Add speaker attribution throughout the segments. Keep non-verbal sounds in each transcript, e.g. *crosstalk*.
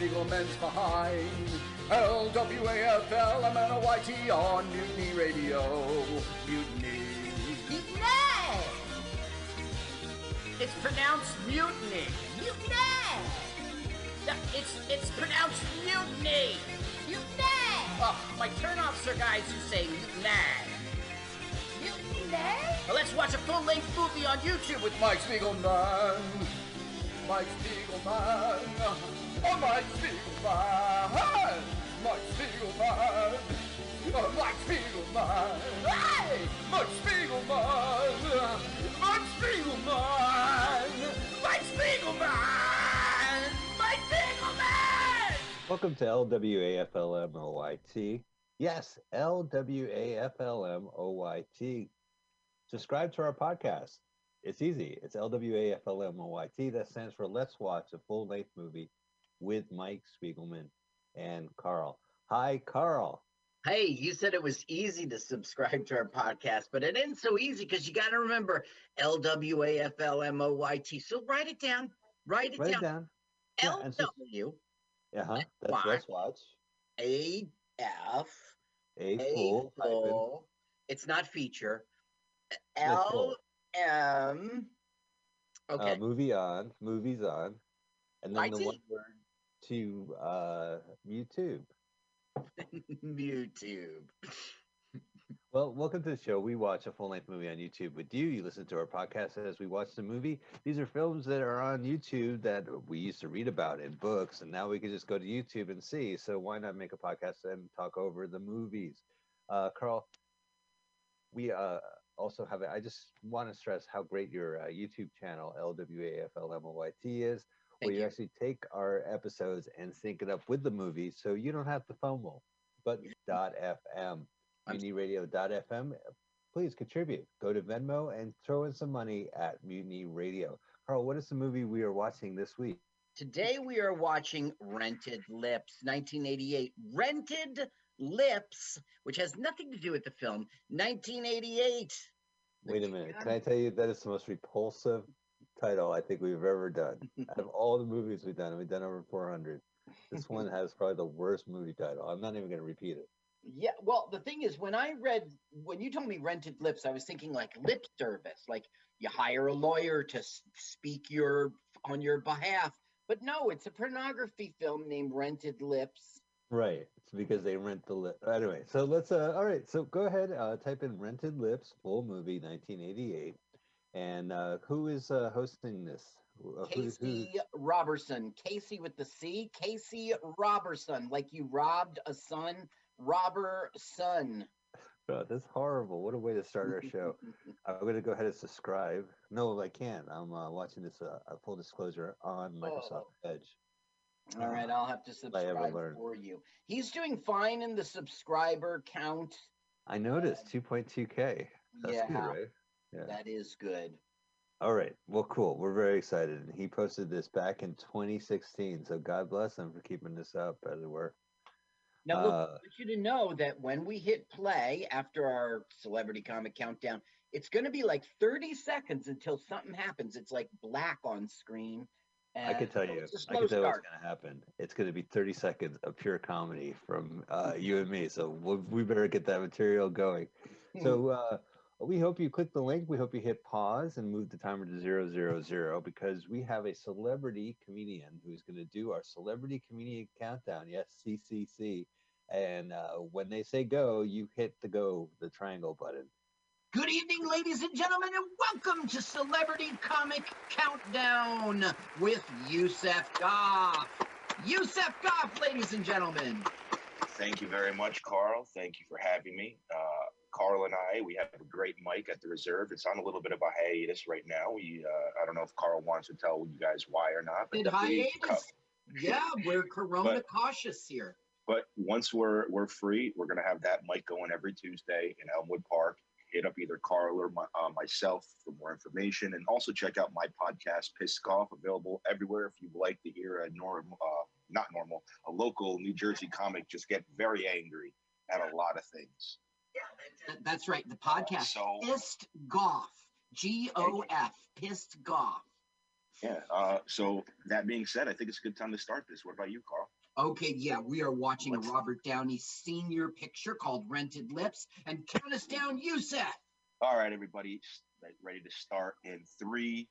Speaker 1: can slap Spiegelman's behind. L-W-A-F-L-M-N-O-Y-T on Mutiny Radio. Mutiny.
Speaker 2: Mutiny!
Speaker 1: It's pronounced mutiny.
Speaker 2: Mutiny!
Speaker 1: Yeah, It's it's pronounced mutiny.
Speaker 2: Mutiny!
Speaker 1: Oh, my turnoffs are guys who say mutiny.
Speaker 2: Mutiny?
Speaker 1: Well, let's watch a full-length movie on YouTube with Mike Spiegelman. Mike Spiegelman. Oh. Oh. Hey!
Speaker 3: Welcome to LWAFLMOYT. Yes, LWAFLMOYT. Subscribe to our podcast. It's easy. It's LWAFLMOYT. That stands for Let's Watch a Full Length Movie with Mike Spiegelman and Carl. Hi, Carl.
Speaker 4: Hey, you said it was easy to subscribe to our podcast, but it ain't so easy because you got to remember L W A F L M O Y T. So write it down. Write it
Speaker 3: Write it
Speaker 4: down.
Speaker 3: Yeah,
Speaker 4: L W
Speaker 3: Uh huh. That's
Speaker 4: watch.
Speaker 3: Watch.
Speaker 4: A F
Speaker 3: A full
Speaker 4: full. It's not feature. L. M. Okay.
Speaker 3: Uh, movie on. Movies on. And then the one word to uh, YouTube.
Speaker 4: YouTube. *laughs* *laughs*
Speaker 3: Well, welcome to the show. We watch a full length movie on YouTube with you. You listen to our podcast as we watch the movie. These are films that are on YouTube that we used to read about in books, and now we can just go to YouTube and see. So why not make a podcast and talk over the movies? Uh, Carl, we uh, also have, I just want to stress how great your uh, YouTube channel, LWAFLMOYT, is,
Speaker 4: Thank
Speaker 3: you
Speaker 4: you.
Speaker 3: actually take our episodes and sync it up with the movie so you don't have to FOMO, but *laughs* dot .fm mutinyradio.fm. Please contribute. Go to Venmo and throw in some money at Mutiny Radio. Carl, what is the movie we are watching this week?
Speaker 4: Today we are watching Rented Lips, 1988. Rented Lips, which has nothing to do with the film, 1988.
Speaker 3: Wait a minute. Can I tell you that is the most repulsive title I think we've ever done. Out *laughs* of all the movies we've done, we've done over 400, this one *laughs* has probably the worst movie title. I'm not even going to repeat it.
Speaker 4: Yeah, well, the thing is, when I read, when you told me rented lips, I was thinking like lip service, like you hire a lawyer to speak your on your behalf. But no, it's a pornography film named Rented Lips.
Speaker 3: Right. It's because they rent the lip. Anyway, so let's, uh, all right. So go ahead, uh, type in Rented Lips, full movie, 1988. And uh, who is uh, hosting this? Uh, who- who-
Speaker 4: Casey Robertson, Casey with the C, Casey Robertson, like you robbed a son, robber son.
Speaker 3: God, that's horrible. What a way to start our show. *laughs* I'm going to go ahead and subscribe. No, I can't. I'm uh, watching this uh, uh, full disclosure on Microsoft Edge.
Speaker 4: All right, I'll have to subscribe for you. He's doing fine in the subscriber count.
Speaker 3: I noticed 2.2K. That's
Speaker 4: yeah,
Speaker 3: good, right? Yeah.
Speaker 4: that is good.
Speaker 3: All right. Well, cool. We're very excited. He posted this back in 2016. So God bless him for keeping this up, as it were.
Speaker 4: Now, look, I
Speaker 3: Uh,
Speaker 4: want you to know that when we hit play after our celebrity comic countdown, it's going to be like 30 seconds until something happens. It's like black on screen.
Speaker 3: I can tell you. I can tell you what's going to happen. It's going to be 30 seconds of pure comedy from uh, you and me. So we we better get that material going. So *laughs* uh, we hope you click the link. We hope you hit pause and move the timer to zero zero zero because we have a celebrity comedian who's going to do our celebrity comedian countdown. Yes, CCC. And uh, when they say go, you hit the go, the triangle button.
Speaker 4: Good evening, ladies and gentlemen, and welcome to Celebrity Comic Countdown with Yusef Goff. Yusef Goff, ladies and gentlemen.
Speaker 5: Thank you very much, Carl. Thank you for having me. Uh, Carl and I, we have a great mic at the reserve. It's on a little bit of a hiatus right now. We, uh, I don't know if Carl wants to tell you guys why or not. Co-
Speaker 4: hiatus? Yeah, we're Corona
Speaker 5: But-
Speaker 4: cautious here.
Speaker 5: But once we're we're free, we're gonna have that mic going every Tuesday in Elmwood Park. Hit up either Carl or my, uh, myself for more information, and also check out my podcast, Pissed Off, available everywhere. If you'd like to hear a norm, uh, not normal, a local New Jersey comic just get very angry at a lot of things.
Speaker 4: Th- That's right. The podcast
Speaker 5: So
Speaker 4: Pissed Goff. G O F. Pissed Goff.
Speaker 5: yeah. Uh, so that being said, I think it's a good time to start this. What about you, Carl?
Speaker 4: Okay, yeah, we are watching
Speaker 5: Let's-
Speaker 4: a Robert Downey Sr. picture called Rented Lips. And count us down, you said.
Speaker 5: All right, everybody, ready to start in three,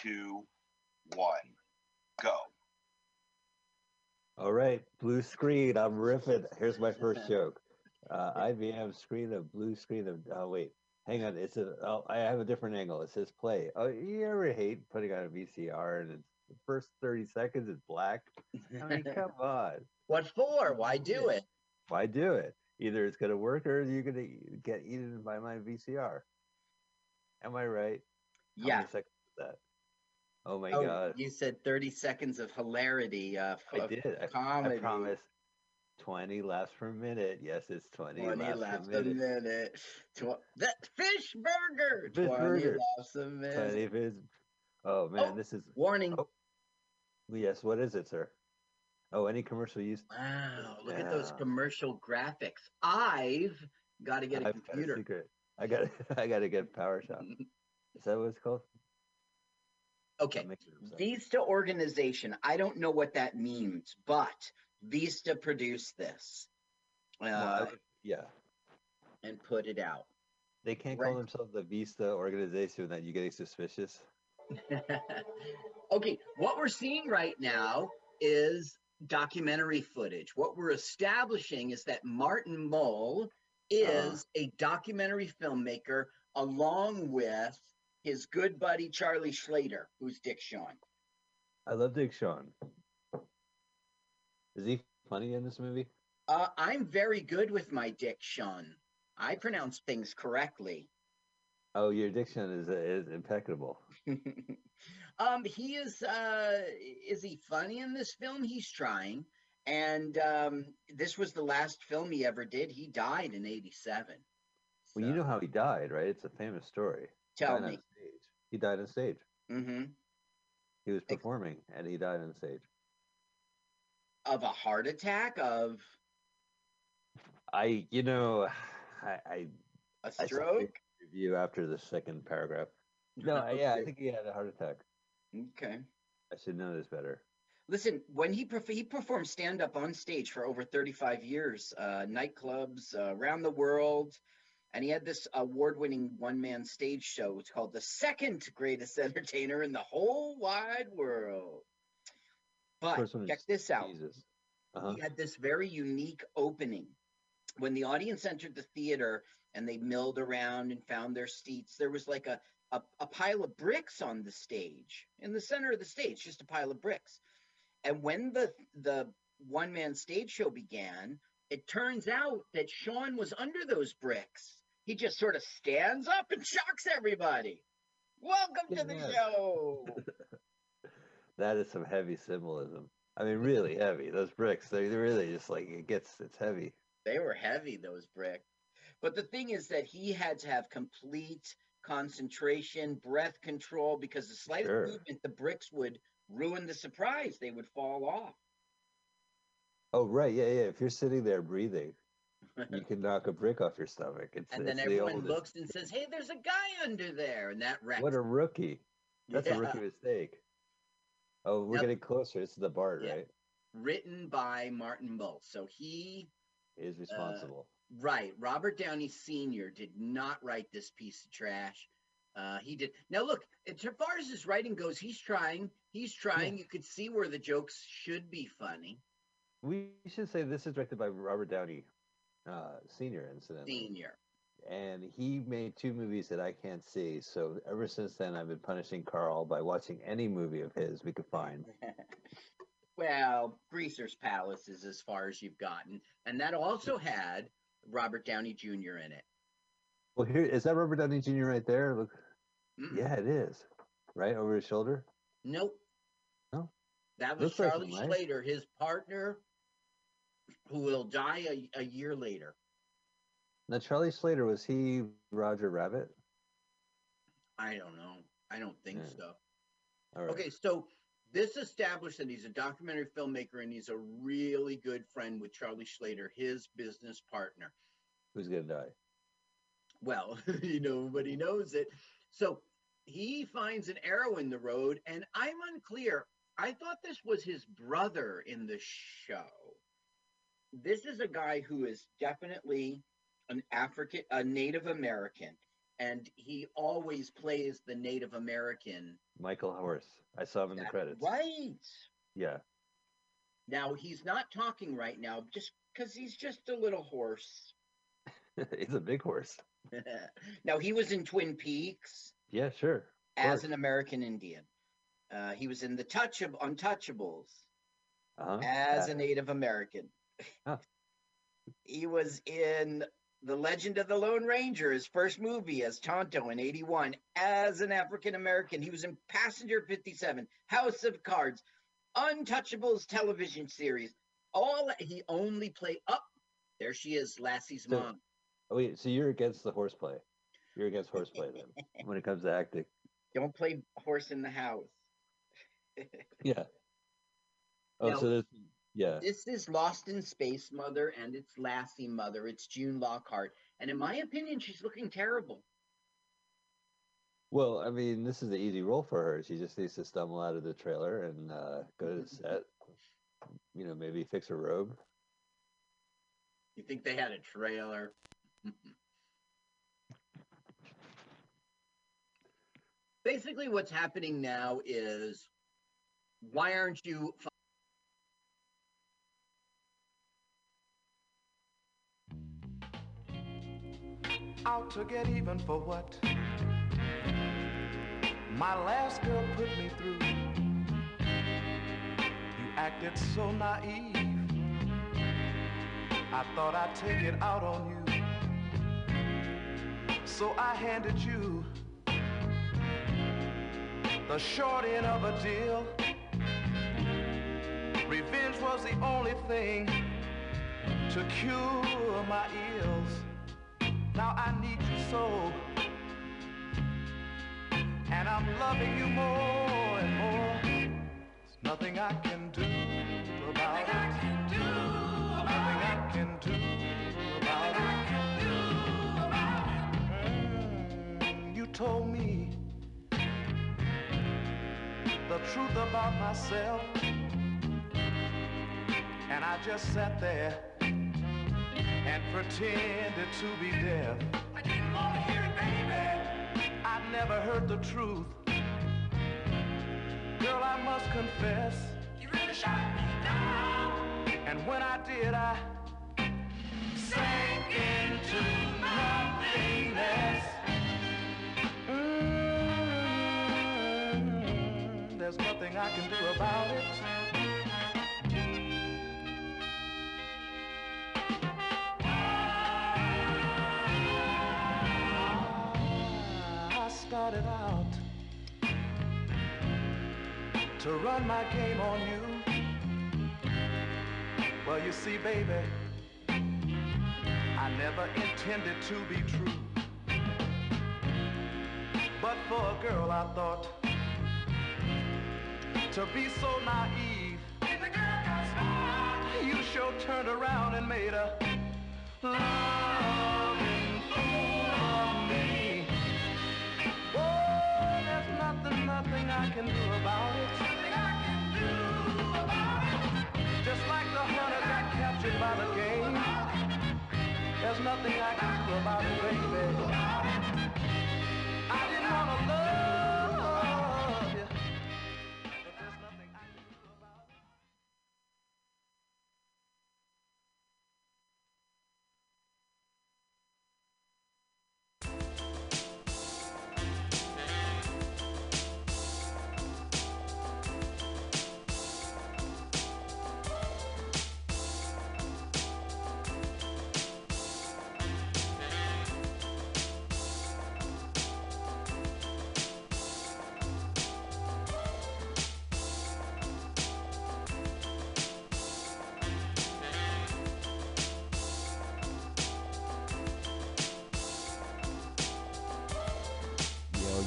Speaker 5: two, one, go.
Speaker 3: All right, blue screen. I'm riffing. Here's my first *laughs* joke. Uh, IBM screen of blue screen of. Oh wait, hang on. It's a. Oh, I have a different angle. It says play. Oh, you ever hate putting on a VCR and it's the first thirty seconds is black? I mean, *laughs* come on.
Speaker 4: What for? Why do it?
Speaker 3: Why do it? Either it's gonna work or you're gonna e- get eaten by my VCR. Am I right? How
Speaker 4: Yeah.
Speaker 3: many seconds is that? Oh my
Speaker 4: Oh,
Speaker 3: god.
Speaker 4: you said 30 seconds of hilarity. Uh,
Speaker 3: I did. I, I promise. 20 laughs per minute. Yes, it's 20,
Speaker 4: 20
Speaker 3: laughs,
Speaker 4: laughs
Speaker 3: per
Speaker 4: a
Speaker 3: minute.
Speaker 4: minute. Tw- that fish burger.
Speaker 3: Fish
Speaker 4: 20
Speaker 3: burger.
Speaker 4: laughs a
Speaker 3: 20
Speaker 4: minute.
Speaker 3: vids. Oh man,
Speaker 4: Oh.
Speaker 3: this is
Speaker 4: Warning.
Speaker 3: Oh. yes. What is it, sir? Oh, any commercial use?
Speaker 4: Wow, look at those commercial graphics. I've got to get a
Speaker 3: I've got
Speaker 4: computer.
Speaker 3: secret. I got. *laughs* I got to get PowerShop. *laughs* Is that what it's called?
Speaker 4: okay.
Speaker 3: I'll make it up, sir.
Speaker 4: Vista organization. I don't know what that means, but Vista produced this uh,
Speaker 3: Well, yeah,
Speaker 4: and put it out.
Speaker 3: they can't
Speaker 4: Right.
Speaker 3: call themselves the Vista organization that you getting suspicious. *laughs*
Speaker 4: okay, what we're seeing right now is documentary footage. What we're establishing is that Martin Mull is a documentary filmmaker along with his good buddy Charlie Slater, who's Dick Shawn.
Speaker 3: I love Dick Shawn. Is he funny in this movie?
Speaker 4: Uh, I'm very good with my diction. I pronounce things correctly.
Speaker 3: Oh, your diction is is impeccable. *laughs*
Speaker 4: um, he is. Uh, is he funny in this film? He's trying, and um, this was the last film he ever did. He died in '87.
Speaker 3: Well, you know how he died, right? It's a famous story.
Speaker 4: Tell
Speaker 3: on
Speaker 4: me.
Speaker 3: He died on stage.
Speaker 4: Mm-hmm.
Speaker 3: He was performing and he died on stage.
Speaker 4: Of a heart attack, of
Speaker 3: I, you know, *sighs* I, I,
Speaker 4: a
Speaker 3: I
Speaker 4: stroke.
Speaker 3: review after the second paragraph. No, *laughs* I- yeah, I think he had a heart attack.
Speaker 4: Okay.
Speaker 3: I should know this better.
Speaker 4: Listen, when he perf- he performed stand up on stage for over 35 years, uh, nightclubs uh, around the world, and he had this award winning one man stage show. It's called The Second Greatest *laughs* Entertainer in the Whole Wide World. But check this out.
Speaker 3: Uh-huh.
Speaker 4: He had this very unique opening. When the audience entered the theater and they milled around and found their seats, there was like a, a, a pile of bricks on the stage, in the center of the stage, just a pile of bricks. And when the the one man stage show began, it turns out that Shawn was under those bricks. He just sort of stands up and shocks everybody. Welcome to the show. *laughs*
Speaker 3: That is some heavy symbolism. I mean, really heavy. Those bricks, they they're really just like, it gets, it's heavy.
Speaker 4: They were heavy, those bricks. But the thing is that he had to have complete concentration, breath control, because the slightest
Speaker 3: Sure.
Speaker 4: movement, the bricks would ruin the surprise. They would fall off.
Speaker 3: Oh, right. Yeah, yeah. If you're sitting there breathing, *laughs* you can knock a brick off your stomach. It's,
Speaker 4: and then
Speaker 3: the
Speaker 4: everyone
Speaker 3: oldest.
Speaker 4: looks and says, "Hey, there's a guy under there," and that wrecks.
Speaker 3: What a rookie. That's *laughs*
Speaker 4: Yeah.
Speaker 3: a rookie mistake. Oh, we're
Speaker 4: Yep.
Speaker 3: getting closer. This is the Bard,
Speaker 4: Yeah.
Speaker 3: right?
Speaker 4: Written by Martin Mull. So he,
Speaker 3: Is responsible.
Speaker 4: right, Robert Downey Sr. did not write this piece of trash. Uh, he did. Now look, as far as his writing goes, he's trying. He's trying. You could see where the jokes should be funny.
Speaker 3: we should say this is directed by Robert Downey uh, Senior, incidentally,
Speaker 4: Senior.
Speaker 3: And he made two movies that I can't see. So ever since then, I've been punishing Carl by watching any movie of his we could find. *laughs*
Speaker 4: well, Greaser's Palace is as far as you've gotten, and that also had Robert Downey Jr. in it.
Speaker 3: Well, here is that Robert Downey Jr. right there. Look,
Speaker 4: Mm-mm.
Speaker 3: yeah, it is. Right over his shoulder.
Speaker 4: Nope.
Speaker 3: No?
Speaker 4: That was
Speaker 3: Looks like
Speaker 4: Charlie
Speaker 3: him, right?
Speaker 4: Slater, his partner, who will die a, a year later.
Speaker 3: Now, Charlie Slater was he Roger Rabbit?
Speaker 4: I don't know. I don't think
Speaker 3: Yeah.
Speaker 4: so.
Speaker 3: Right.
Speaker 4: Okay, so this established that he's a documentary filmmaker and he's a really good friend with Charlie Slater, his business partner.
Speaker 3: Who's gonna die?
Speaker 4: Well, *laughs* you know, but he knows it. So he finds an arrow in the road, and I'm unclear. I thought this was his brother in the show. This is a guy who is definitely an African, a Native American, and he always plays the Native American.
Speaker 3: Michael Horse. I saw him in the credits.
Speaker 4: Right.
Speaker 3: Yeah.
Speaker 4: Now he's not talking right now just because he's just a little horse. *laughs*
Speaker 3: He's a big horse. *laughs*
Speaker 4: now he was in Twin Peaks
Speaker 3: Yeah, sure.
Speaker 4: as an American Indian. Uh, he was in the Touch of Untouchables
Speaker 3: Uh-huh.
Speaker 4: as
Speaker 3: Uh,
Speaker 4: a Native American.
Speaker 3: Huh. *laughs*
Speaker 4: He was in The Legend of the Lone Ranger, his first movie as Tonto in 81, as an African American. He was in Passenger 57, House of Cards, Untouchables television series. All he only played up. there she is, Lassie's
Speaker 3: So-
Speaker 4: mom.
Speaker 3: oh, wait, so you're against the horseplay? You're against horseplay then, *laughs* when it comes to acting?
Speaker 4: Don't play horse in the house. *laughs*
Speaker 3: Yeah. Oh, so this, yeah.
Speaker 4: This is Lost in Space Mother and it's Lassie Mother. It's June Lockhart. And in my opinion, she's looking terrible.
Speaker 3: Well, I mean, this is the easy role for her. She just needs to stumble out of the trailer and uh, go to the *laughs* set. You know, maybe fix her robe.
Speaker 4: You think they had a trailer? *laughs* Basically, what's happening now is why aren't you
Speaker 6: out to get even for what my last girl put me through. You acted so naive. I thought I'd take it out on you. So I handed you the short end of a deal. Revenge was the only thing to cure my ills. Now I need you so. And I'm loving you more and more. There's nothing I can do about it. Nothing I can do about it. Mm, You told me the truth about myself. And I just sat there and pretended to be deaf. I didn't want to hear it, baby. I never heard the truth. Girl, I must confess. You really shot me down. And when I did, I sank into nothingness. Mm, there's nothing I can do about it. Out to run my game on you. Well, you see, baby, I never intended to be true. But for a girl, I thought to be so naive. You sure turned around and made a loving nothing I can do about it. Just like the hunter got captured by the game. There's nothing I can do about it, baby.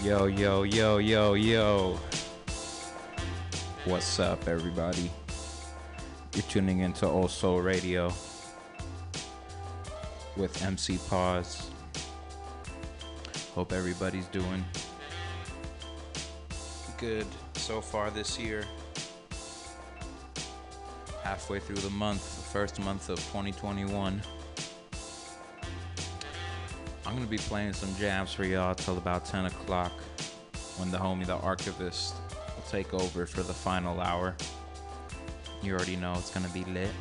Speaker 7: Yo, yo, yo, yo, yo. What's up, everybody? You're tuning into Old Soul Radio with MC Pause. Hope everybody's doing good so far this year. Halfway through the month, the first month of 2021. I'm gonna be playing some jams for y'all till about 10 o'clock when the homie, the archivist, will take over for the final hour. You already know it's gonna be lit.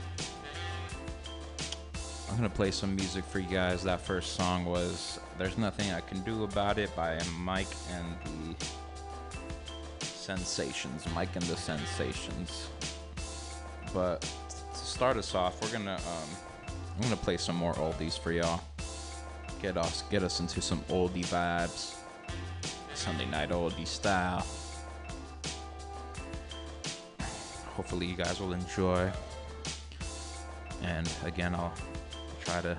Speaker 7: I'm gonna play some music for you guys. That first song was There's Nothing I Can Do About It by Mike and the Sensations. Mike and the Sensations. But to start us off, we're gonna um I'm gonna play some more oldies for y'all. Get us get us into some oldie vibes. Sunday night oldie style. Hopefully you guys will enjoy. And again I'll try to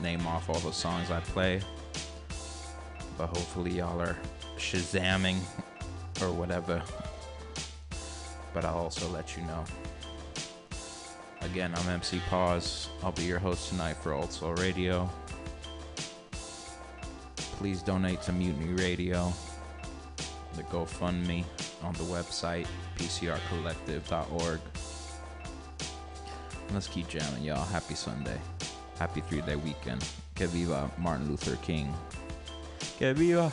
Speaker 7: name off all the songs I play. But hopefully y'all are shazamming or whatever. But I'll also let you know. Again, I'm MC Pause. I'll be your host tonight for Old Soul Radio. Please donate to Mutiny Radio. The GoFundMe on the website, pcrcollective.org. Let's keep jamming, y'all. Happy Sunday. Happy three day weekend. Que viva Martin Luther King. Que viva.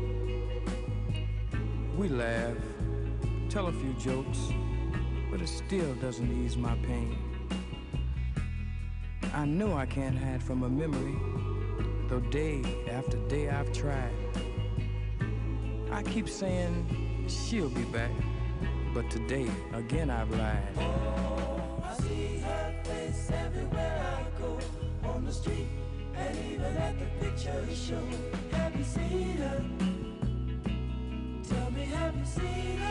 Speaker 8: We laugh, tell a few jokes, but it still doesn't ease my pain. I know I can't hide from a memory, though day after day I've tried. I keep saying she'll be back, but today again I've lied.
Speaker 9: Oh, I see her face everywhere I go on the street and even at the picture show. Have you seen her? Tell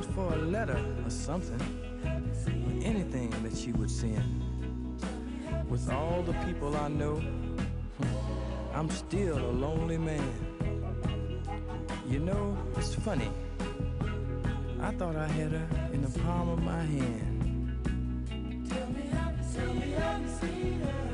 Speaker 8: or something, or anything that she would send. With all the people I know, *laughs* I'm still a lonely man. You know, it's funny. I thought I had her in the palm of my hand.
Speaker 9: Tell me, have you seen her?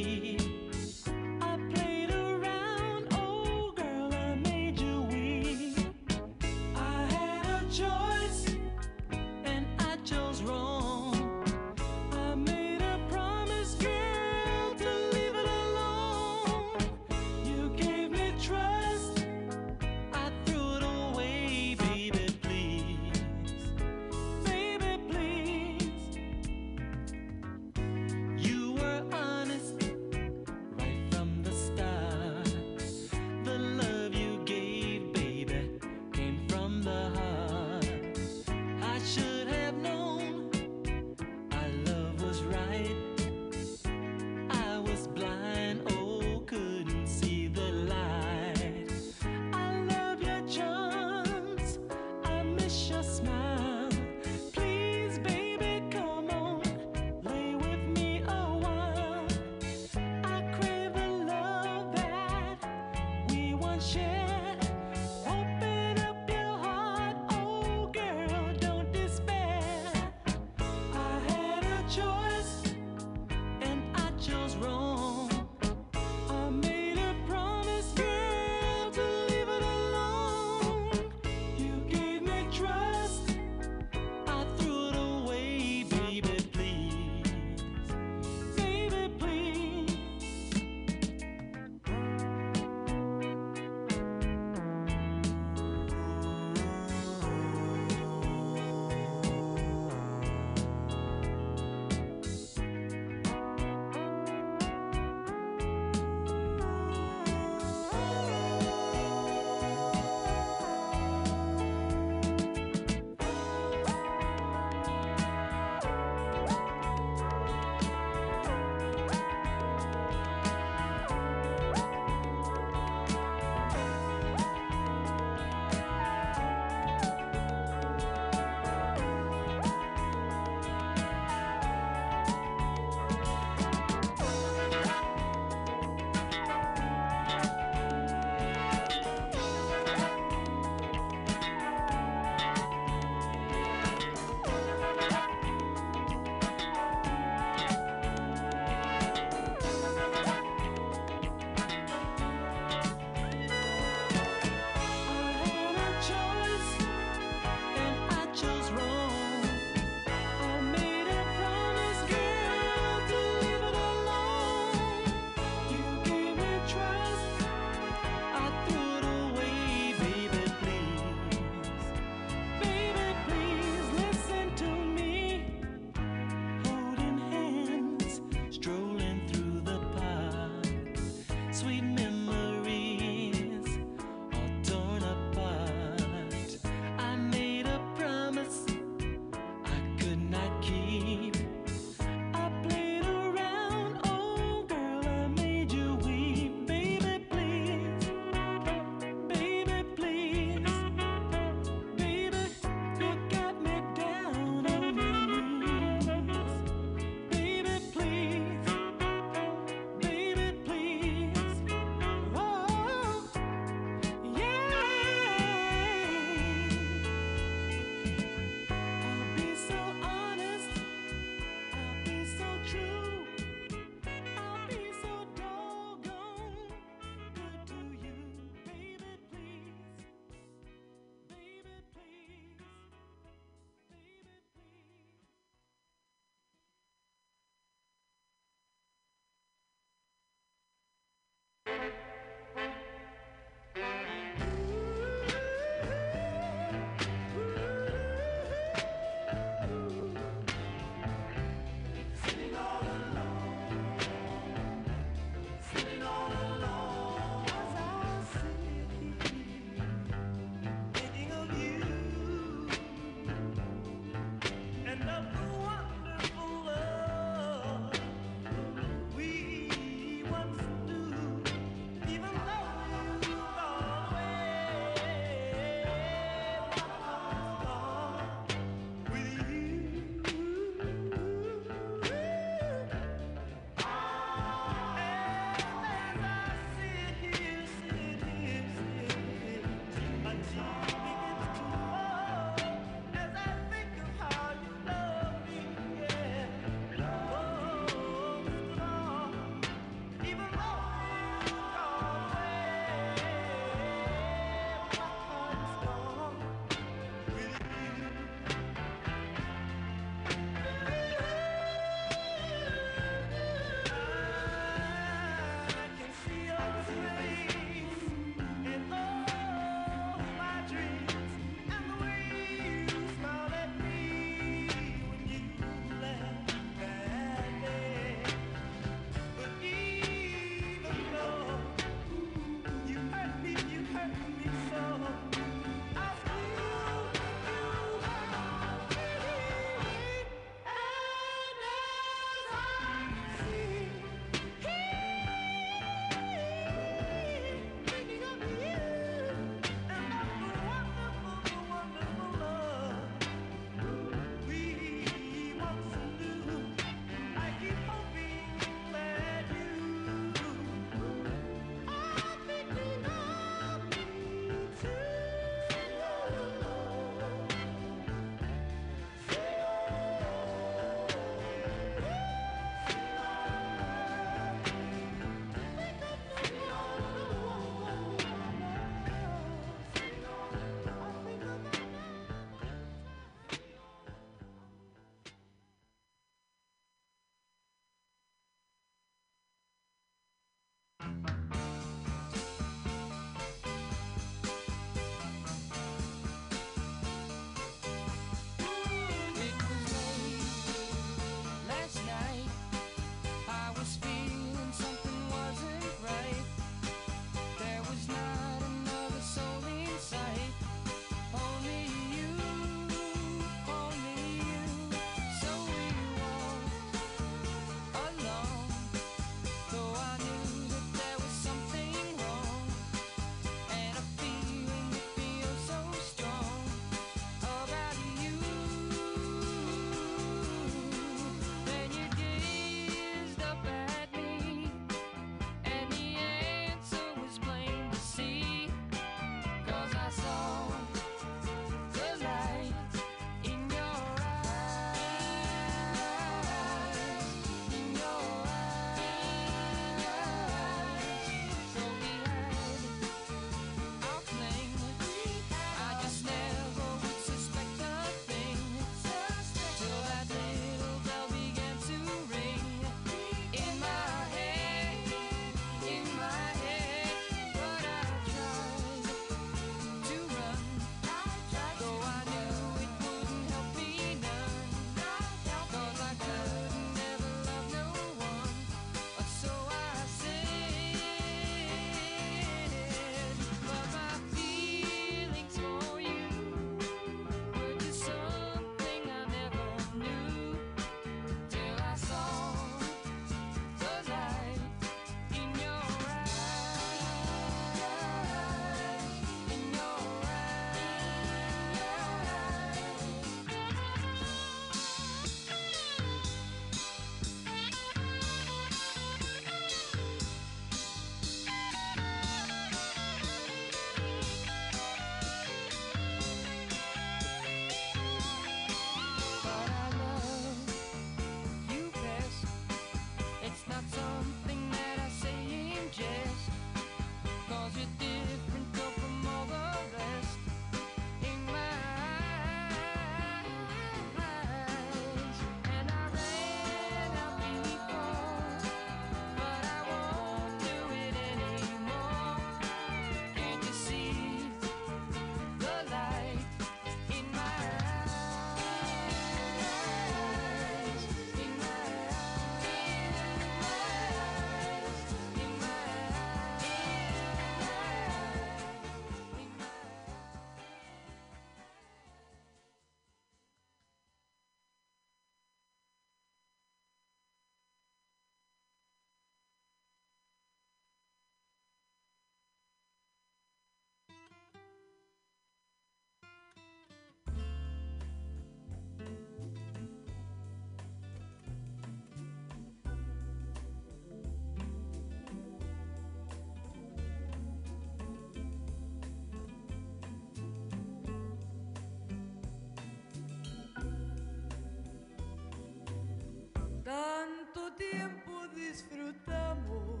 Speaker 10: tiempo disfrutamos.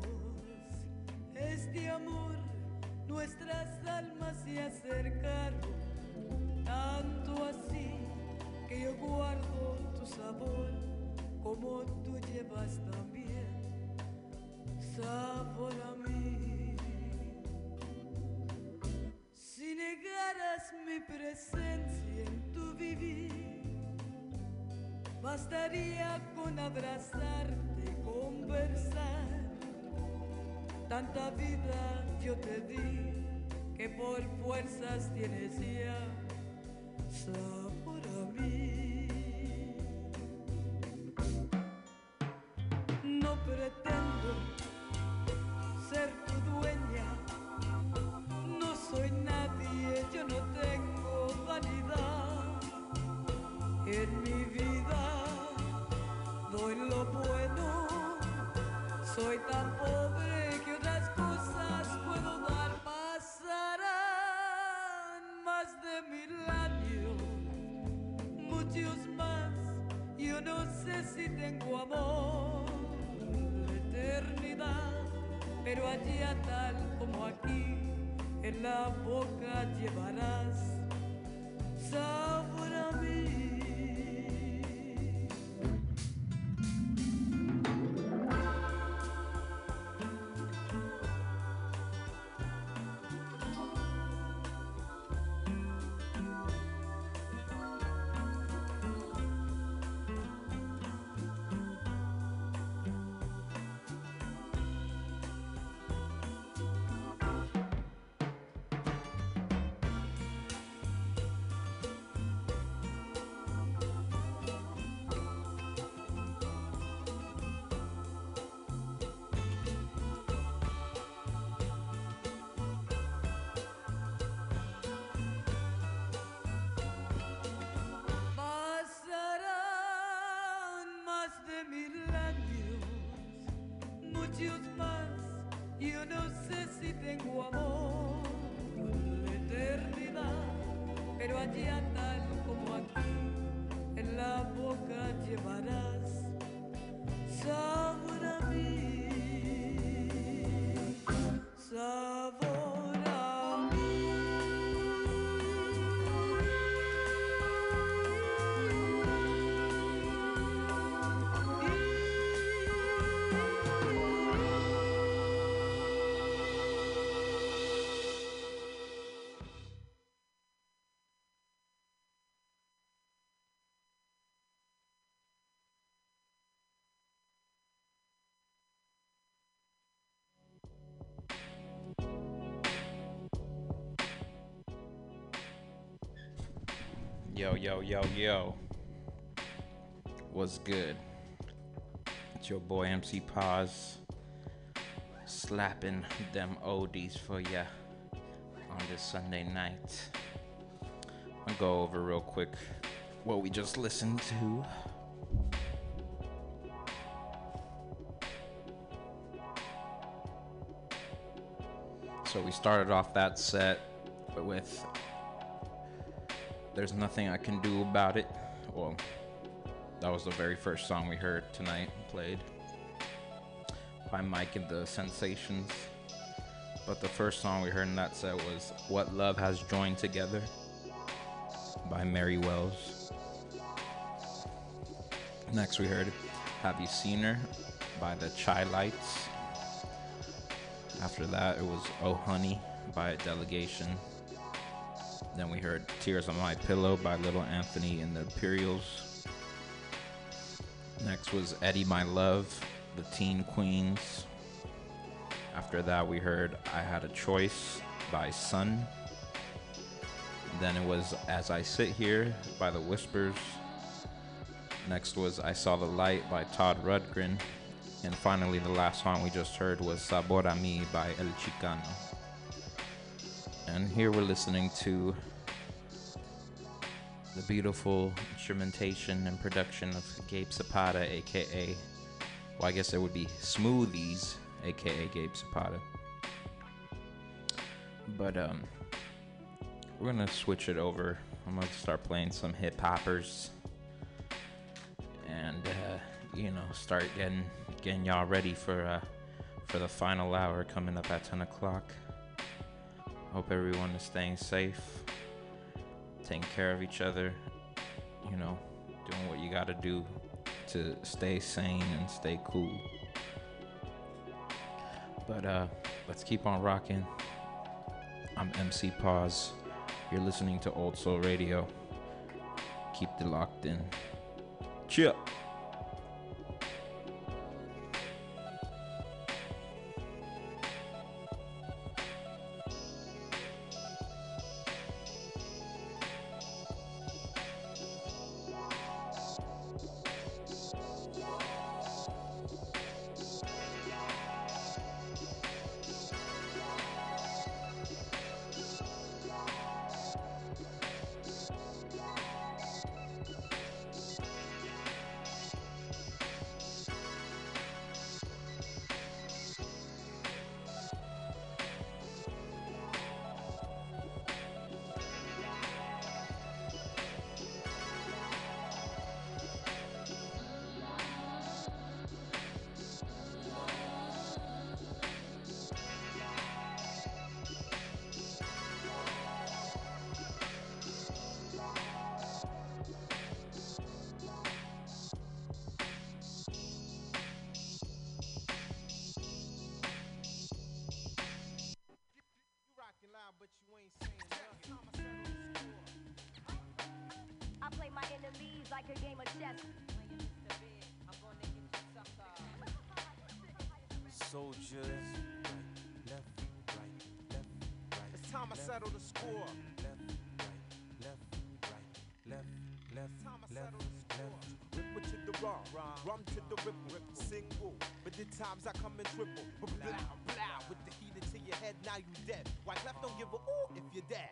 Speaker 10: Este amor,
Speaker 9: nuestras almas se acercaron, tanto así que yo guardo tu sabor como tú llevas también sabor a mí. Si negaras mi presencia en tu vivir, bastaría con abrazarte. Tanta vida yo te di que por fuerzas tienes ya pero allá tal como aquí, en la pero
Speaker 7: Yo, yo, yo, yo. What's good? It's your boy MC Paz slapping them oldies for ya on this Sunday night. I'll go over real quick what we just listened to. So we started off that set with There's Nothing I Can Do About It. Well, that was the very first song we heard tonight, played by Mike and the Sensations. But the first song we heard in that set was What Love Has Joined Together by Mary Wells. Next, we heard Have You Seen Her by the Chi-Lites. After that, it was Oh Honey by Delegation. Then we heard Tears on My Pillow by Little Anthony and the Imperials. Next was Eddie My Love, the Teen Queens. After that, we heard I Had a Choice by Sun. Then it was As I Sit Here by The Whispers. Next was I Saw the Light by Todd Rundgren. And finally, the last song we just heard was Sabor a Mi by El Chicano. And here we're listening to the beautiful instrumentation and production of Gabe Zapata, aka, well, I guess it would be Smoothies, aka Gabe Zapata. But um, we're gonna switch it over. I'm gonna start playing some hip hoppers, and uh, you know, start getting getting y'all ready for uh, for the final hour coming up at 10 o'clock. Hope everyone is staying safe, taking care of each other, you know, doing what you gotta do to stay sane and stay cool. But uh, let's keep on rocking. I'm MC Pause. You're listening to Old Soul Radio. Keep the locked in. Cheer.
Speaker 11: Like a game of chess.
Speaker 8: Soldiers, right, left, right, left, right.
Speaker 12: It's time I settle the score.
Speaker 8: Left, right, left, right, left, left,
Speaker 12: Time I
Speaker 8: left,
Speaker 12: settle the score.
Speaker 8: left.
Speaker 12: Ripper to the raw, rum to the ripple, single. But the times I come in triple. Blah, blah, with the heat into your head, now you dead. White left don't give a ooh if you're dead.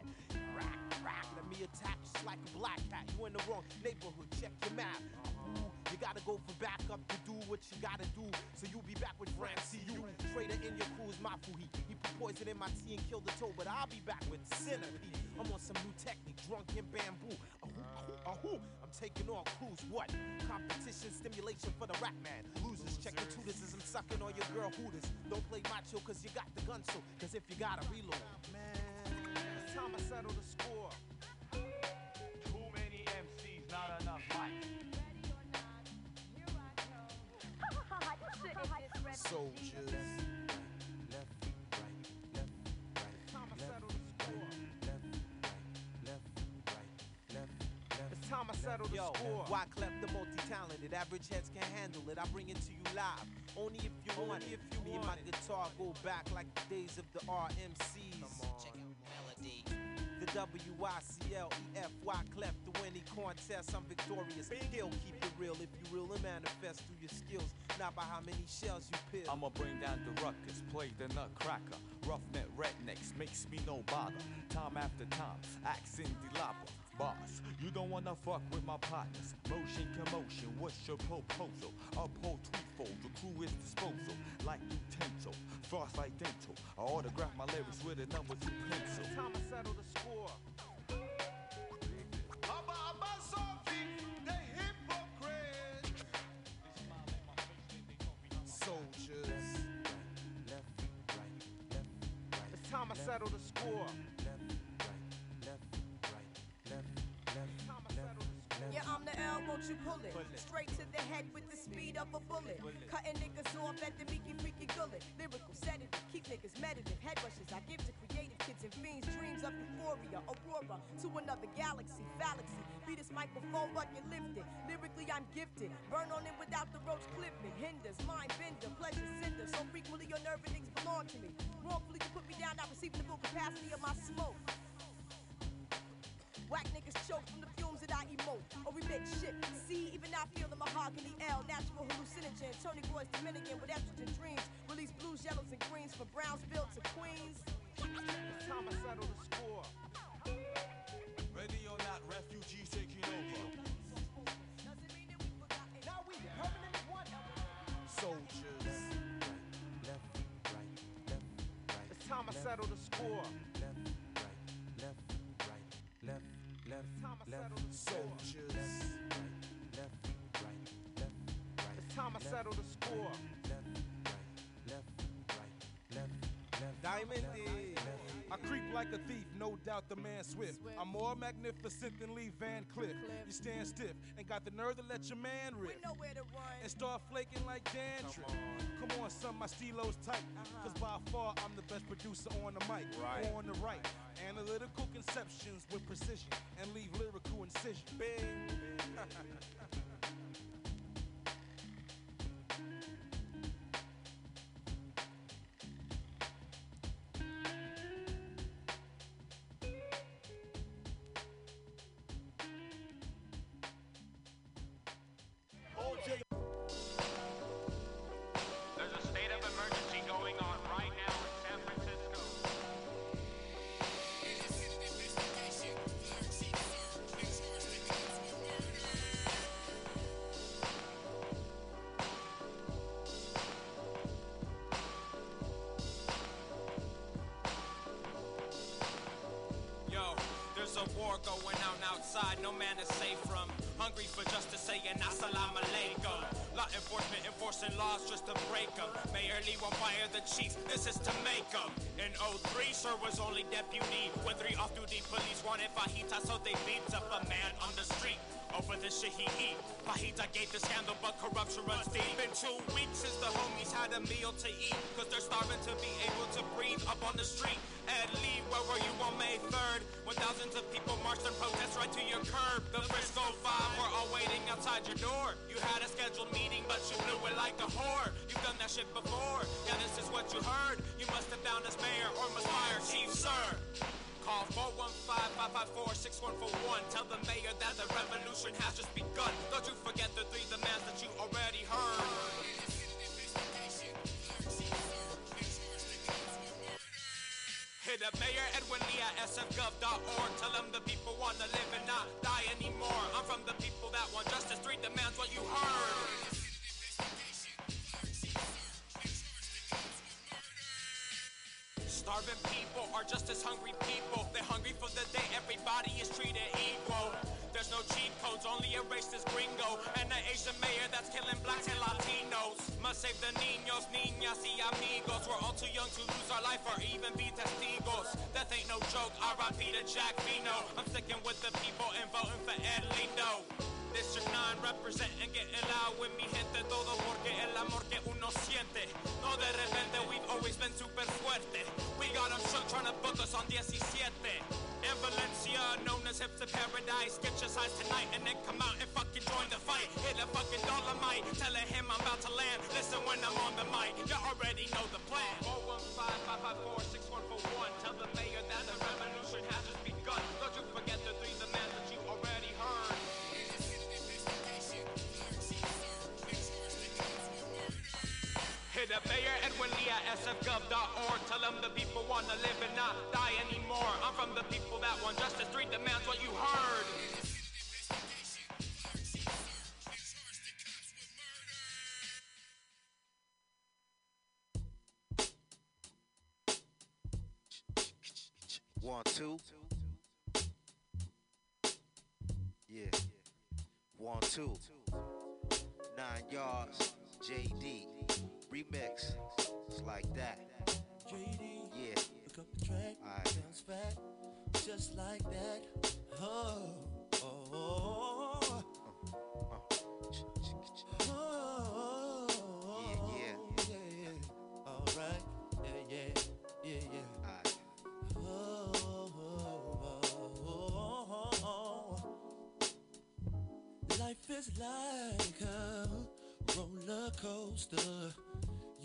Speaker 12: Rack, rack, let me attack just like a black cat. You in the wrong neighborhood, check your map. Ooh, you gotta go for backup to do what you gotta do. So you be back with Francie. You traitor in your crew's Mafuhi. He put poison in my tea and killed the toe, but I'll be back with Centipede. I'm on some new technique, drunk in bamboo. Ahoo, ahoo. I'm taking all crews. What? Competition stimulation for the rap man. Losers, check your tutors as I'm sucking on your girl hooters. Don't play macho cause you got the gun so. Cause if you gotta reload, man, time I settle the score.
Speaker 13: Too many MCs, not enough mics.
Speaker 12: Soldiers.
Speaker 8: Left, right, left, right,
Speaker 12: Time I
Speaker 8: left,
Speaker 12: settle the score.
Speaker 8: left, right, left, right, left, left.
Speaker 12: It's time I settle the
Speaker 8: Yo,
Speaker 12: score.
Speaker 8: why
Speaker 12: Wyclef the multi-talented, average heads can't handle it. I bring it to you live, only if you want it. If you Me and my guitar go back like the days of the RMCs. Check out melody. The W-I-C-L-E-F, Wyclef, the winning contest. I'm victorious. Skill, keep it real if you real and manifest through your skills, not by how many shells you peel.
Speaker 14: I'ma bring down the ruckus, play the nutcracker. Roughneck rednecks makes me no bother. Time after time, accent the lopper. Boss, you don't wanna fuck with my partners. Motion commotion, what's your proposal? Uphold threefold, the crew is disposal. Like utensil, frost like dental. I autograph my lyrics with a number two pencil.
Speaker 12: It's time I settle the score. Soldiers.
Speaker 8: Left, right, left, right.
Speaker 12: It's time I settle the score.
Speaker 15: Yeah, I'm the L, won't you pull it? Straight to the head with the speed of a bullet. Cutting niggas off at the meeky freaky gullet. Lyrical sedative, keep niggas meditative. Head rushes I give to creative kids and fiends. Dreams of euphoria, aurora to another galaxy, fallacy. Be this microphone, but you lift it. Lyrically, I'm gifted. Burn on it without the roach clipping. Hinders, mind bender, pleasure cinder. So frequently your nerve things belong to me. Wrongfully, you put me down, not receiving the full capacity of my smoke. Whack niggas choke from the fumes that I emote or remit shit. See, even I feel the mahogany L, natural hallucinogen. Tony Boy's Dominican with estrogen dreams. Release blues, yellows, and greens from Brownsville to Queens.
Speaker 12: It's time I settle the score.
Speaker 14: Ready or not, refugees taking over.
Speaker 15: Doesn't mean that we forgotten. Now we permanently one.
Speaker 12: Soldiers.
Speaker 8: left, right, left, right.
Speaker 12: It's time I settle the score.
Speaker 8: Left,
Speaker 12: soldiers.
Speaker 8: left, right, left, right.
Speaker 12: It's time I settle the score.
Speaker 8: Left, right, left, right, left, left.
Speaker 12: Diamond
Speaker 8: left,
Speaker 14: I creep like a thief, no doubt the man swift. I'm more magnificent than Lee Van Cleef. You stand stiff and got the nerve to let your man riff. And start flaking like dandruff. Come on, son, my stilo's tight. Cause by far I'm the best producer on the mic.
Speaker 7: Right.
Speaker 14: On the right. Analytical conceptions with precision and leave lyrical incision. Bing.
Speaker 16: Outside, no man is safe from. Hungry for justice, saying assalamu alaikum. Law enforcement enforcing laws just to break them. Mayor Lee won't fire the chief, this is to make them. In 03, Suhr was only deputy. When three off duty police wanted fajita, so they beat up a man on the street. Over the shit he eat. Fajita gave the scandal, but corruption runs deep. Been two weeks since the homies had a meal to eat. Cause they're starving to be able to breathe up on the street. Ed Lee, where were you on May 3rd? When thousands of people marched and protest right to your curb. The Frisco Five were all waiting outside your door. You had a scheduled meeting, but you blew it like a whore. You've done that shit before. Yeah, this is what you heard. You must have found us mayor or must fire chief, Suhr. Call 415-554-6141. Tell the mayor that the revolution has just begun. Don't you forget the three demands that you already heard. Hit up Mayor Edwin Lee at sfgov.org. Tell them the people want to live and not die anymore. I'm from the people that want justice. Three demands what you heard. Starving people are just as hungry people. They're hungry for the day everybody is treated equal. There's no cheat codes, only a racist gringo. And an Asian mayor that's killing blacks and Latinos. Must save the niños, niñas, y amigos. We're all too young to lose our life or even be testigos. Death ain't no joke, R.I.P. to Jack Vino. I'm sticking with the people and voting for Ed Lindo. District 9 represent and getting loud with mi gente todo porque el amor que uno siente. No de repente we've always been super fuerte. We got 'em shook trying to book us on 17 in Valencia known as hipster paradise. Get your size tonight and then come out and fucking join the fight. Hit a fucking dolomite. Telling him I'm about to land. Listen when I'm on the mic. You already know the plan. 415-554-6141 tell the mayor that the revolution has just begun. Don't you forget the Tell them the people want to live and not die anymore. I'm from the people that want justice. Three demands what you heard.
Speaker 17: One, two. Yeah. One, two. Nine yards. JD. Remix. It's like that.
Speaker 9: JD.
Speaker 17: Yeah.
Speaker 9: Look up the track.
Speaker 17: Alright.
Speaker 9: Sounds fat. Just like that. Oh, oh, oh.
Speaker 17: Yeah, yeah.
Speaker 9: Yeah, yeah. All right. Yeah, yeah. Yeah, yeah.
Speaker 17: Alright.
Speaker 9: Oh, oh. Life is like a roller coaster.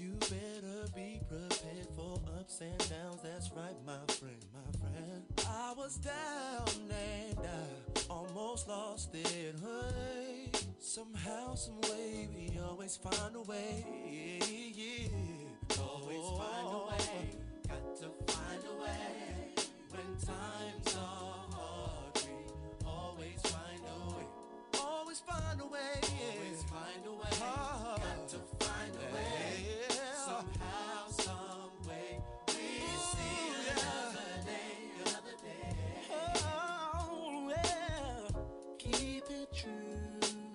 Speaker 9: You better be prepared for ups and downs. That's right, my friend, my friend. I was down and I almost lost it. Hey, somehow, some way, we always find a way. Yeah, always find a oh. way. Got to find a way. When times are Always find a way. Always find a way. Uh-huh. Got to find a way. Somehow, some way, we see another day, another day. Oh, yeah. Keep it true,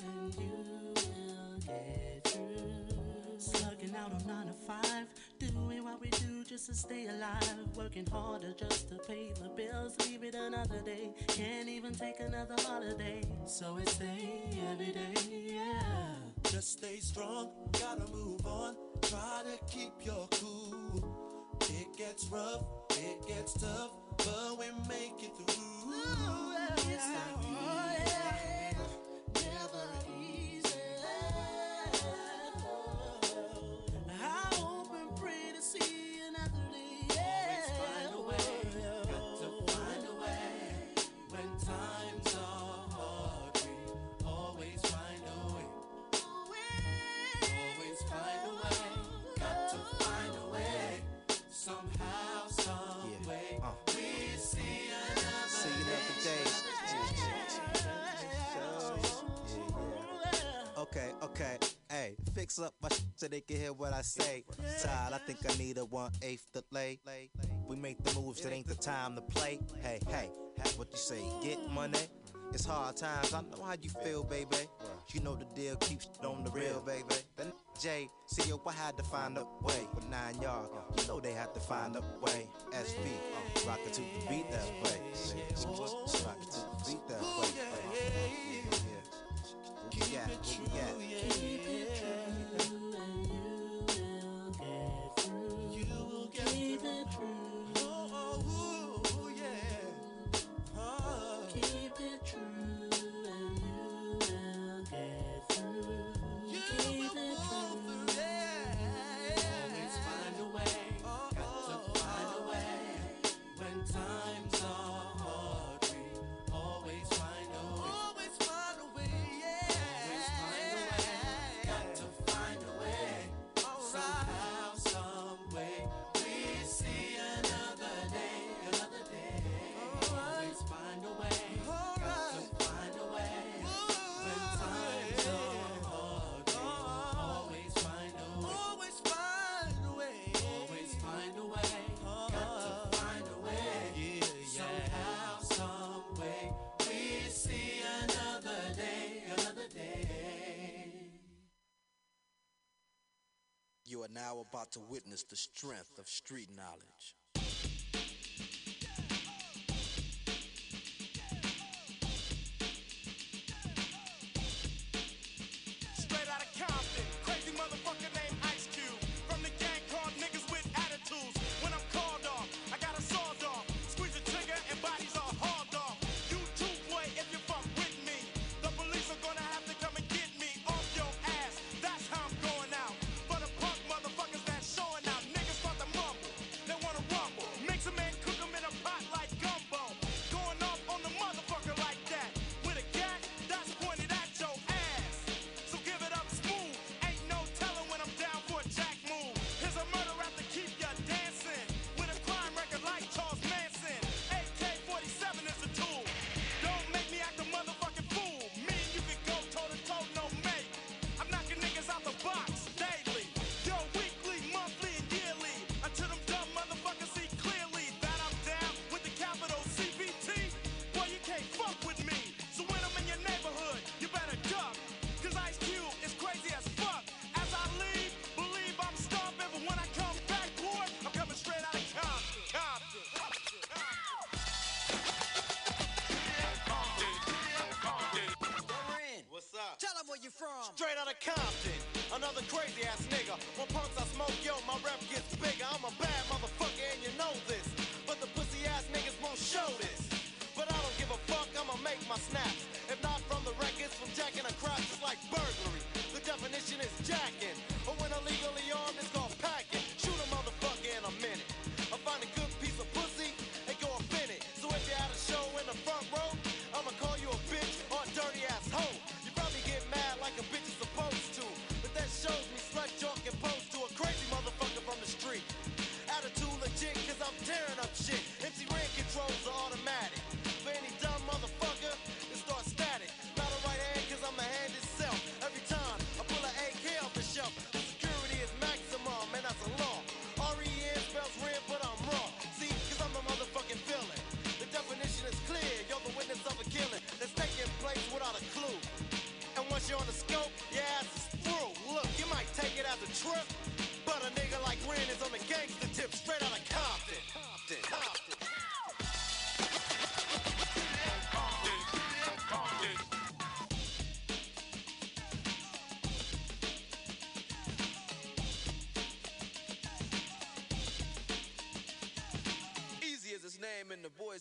Speaker 9: and you will get through.
Speaker 18: Slugging out on nine to five, doing what we do just to stay alive. Working harder just to pay the bills. Leave it another day. Can't even take another holiday. So it's day every day, yeah.
Speaker 19: Just stay strong, gotta move on. Try to keep your cool. It gets rough, it gets tough, but we make it through.
Speaker 18: Ooh, yeah.
Speaker 17: It's like, oh, yeah. up my sh- so they can hear what I say. Todd, I think I need a one eighth delay. We make the moves, it ain't the time to play. Hey, hey, what you say. Get money. It's hard times, I know how you feel, baby. You know the deal, keeps on the real, baby. Then J, see yo, I had to find a way. With nine yards, you know they had to find a way. SB, uh, rock it to the beat that way. Rock it to the beat that way. Yeah, yeah,
Speaker 19: yeah.
Speaker 18: Keep it. You
Speaker 19: are
Speaker 17: now about to witness the strength of street knowledge.
Speaker 6: Straight out of Compton, crazy motherfucker.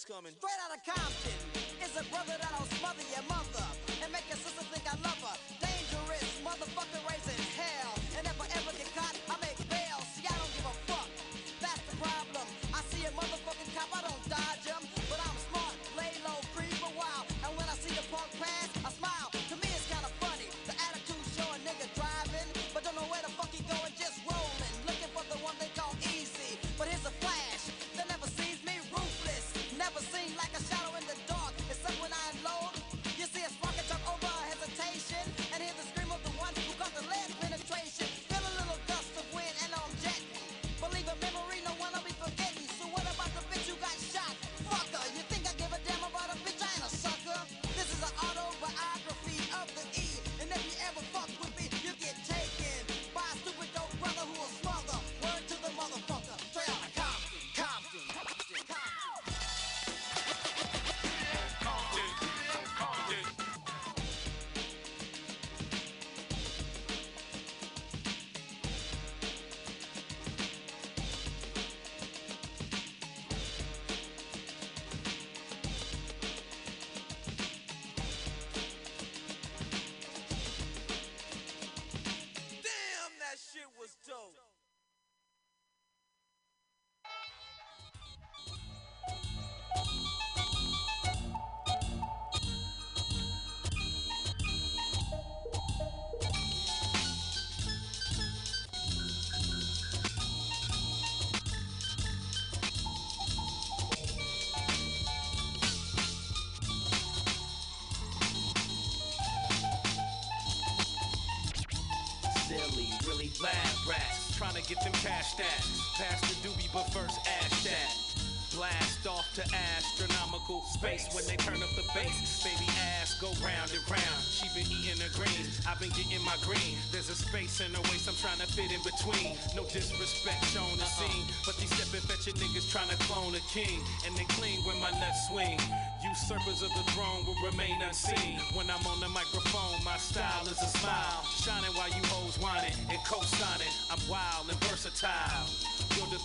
Speaker 6: Coming. Straight out of Compton is a
Speaker 20: brother to
Speaker 16: astronomical space when they turn up the bass. Baby ass go round and round. She been eating her greens. I've been getting my green. There's a space in her waist. I'm trying to fit in between. No disrespect shown the scene. But these stepping fetching niggas trying to clone a king. And they clean when my nuts swing. Usurpers of the throne will remain unseen. When I'm on the microphone, my style is a smile. Shining while you hoes whining and co-signing. I'm wild and versatile.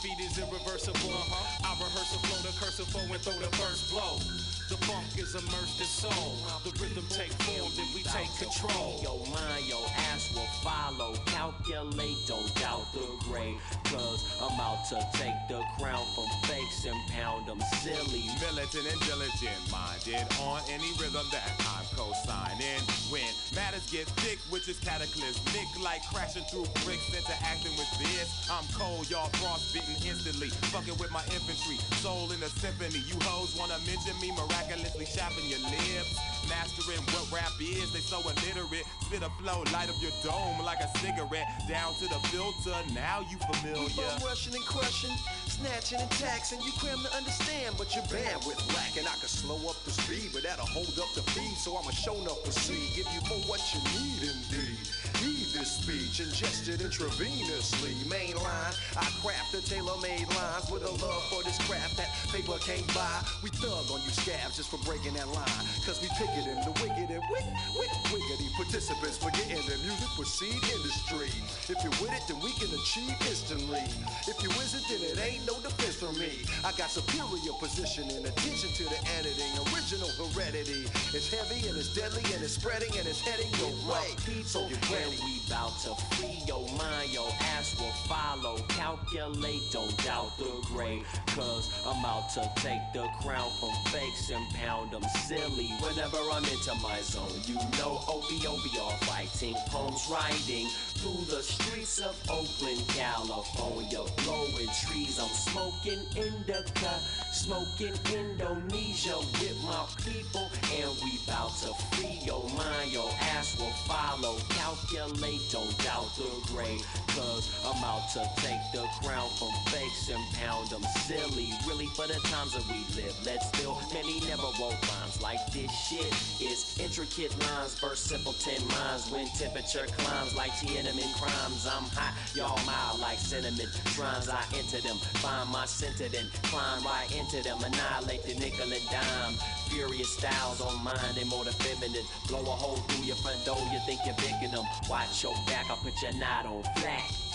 Speaker 16: Your defeat is irreversible. I rehearse a flow, the cursive flow, and throw the first blow. The funk is immersed in soul. The rhythm take form, then we take control.
Speaker 21: Your mind, your ass will follow. Calculate, don't doubt the grade. Cause I'm out to take the crown from fakes and pound them silly.
Speaker 22: Militant and diligent, minded on any rhythm that I'm co-signing. When matters get thick, which is cataclysmic, like crashing through bricks, interacting with this. I'm cold, y'all frostbitten instantly. Fucking with my infantry, soul in a symphony. You hoes wanna mention me miraculously shopping your lips. Mastering what rap is, they so illiterate. Spit a flow, light up your dome like a cigarette. Down to the filter, now you familiar.
Speaker 23: Keep on rushing and crushing, snatching and taxing. You cram to understand, but your bandwidth lacking. I can slow up the speed, but that'll hold up the feed. So I'ma show up proceed, give you more what you need indeed. Speech, ingested intravenously. Main line, I craft the tailor-made lines with a love for this craft that paper can't buy. We thug on you scabs just for breaking that line. Cause we pick it in the wicked and wick, wick, wiggity. Participants forgetting the music proceed industry. If you're with it, then we can achieve instantly. If you isn't, then it ain't no defense for me. I got superior position and attention to the editing. Original heredity. It's heavy and it's deadly and it's spreading and it's heading your way. So get ready.
Speaker 21: we bout to free your mind, your ass will follow. Calculate, don't doubt the grade. Cause I'm out to take the crown from fakes and pound them silly. Whenever I'm into my zone, you know OBOBR fighting, poems writing through the streets of Oakland, California. Blowing trees, I'm smoking indica, smoking Indonesia with my people. And we bout to free your mind, your ass will follow. Calculate, don't doubt the grade. Cause I'm out to take the crown from fakes and pound them silly. Really for the times that we live, let's feel many never wrote rhymes like this shit. Is intricate lines, verse simpleton minds when temperature climbs like Tiananmen crimes. I'm hot, y'all mild like cinnamon. Shrines, I enter them, find my center, then climb right into them, annihilate the nickel and dime. Furious styles on mine, they more the feminine. Blow a hole through your front door, you think you're picking them. Watch your back, I'll put your knot on flat.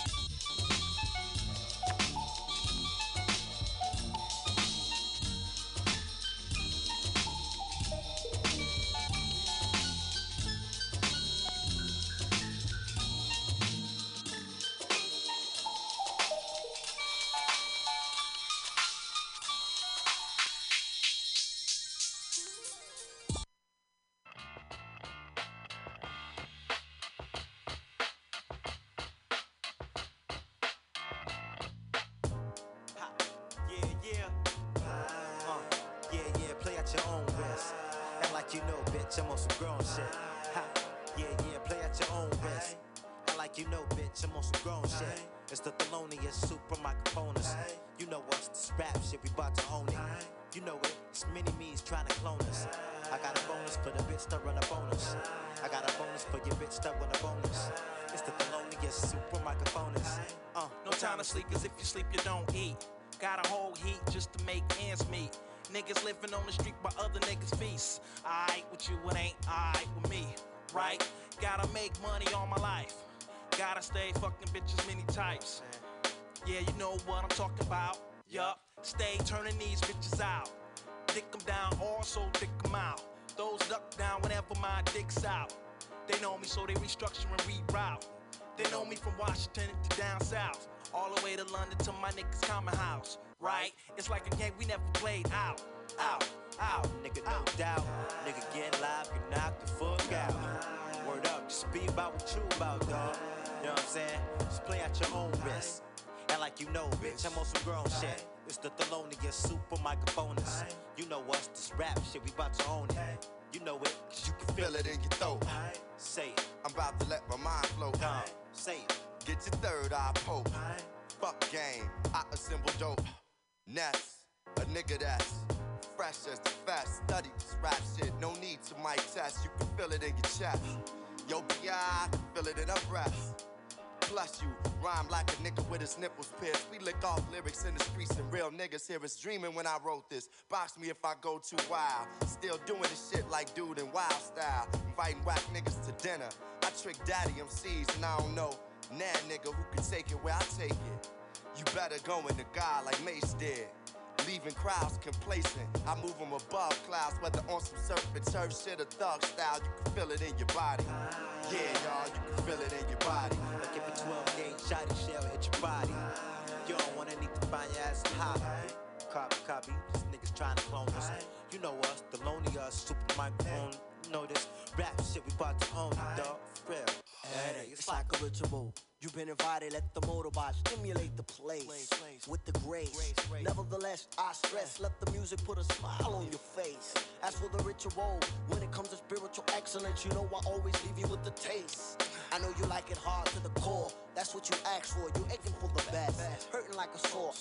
Speaker 17: You
Speaker 23: rhyme like a nigga with his nipples pierced. We lick off lyrics in the streets and real niggas hear us dreaming when I wrote this. Box me if I go too wild. Still doing this shit like dude in wild style. Inviting whack niggas to dinner. I trick daddy MCs and I don't know. Nah, nigga, who can take it where I take it? You better go in the God like Mace did. Leaving crowds complacent. I move them above clouds, whether on some surfing turf shit or thug style. You can feel it in your body. Yeah, y'all, you can feel it in your body.
Speaker 17: Like if a 12 gauge shotty shell hit your body. You don't wanna need to find your ass hot. Copy, copy. These niggas trying to clone us. You know us, the lonely us, super microphone. You know this rap shit we about to own, dog. For real.
Speaker 20: Hey, it's like a ritual. You've been invited, let the motorbot stimulate the place with the grace. Nevertheless, I stress, let the music put a smile on your face. As for the ritual, when it comes to spiritual excellence, you know I always leave you with the taste. I know you like it hard to the core. That's what you ask for. You aching for the best, hurting like a sore.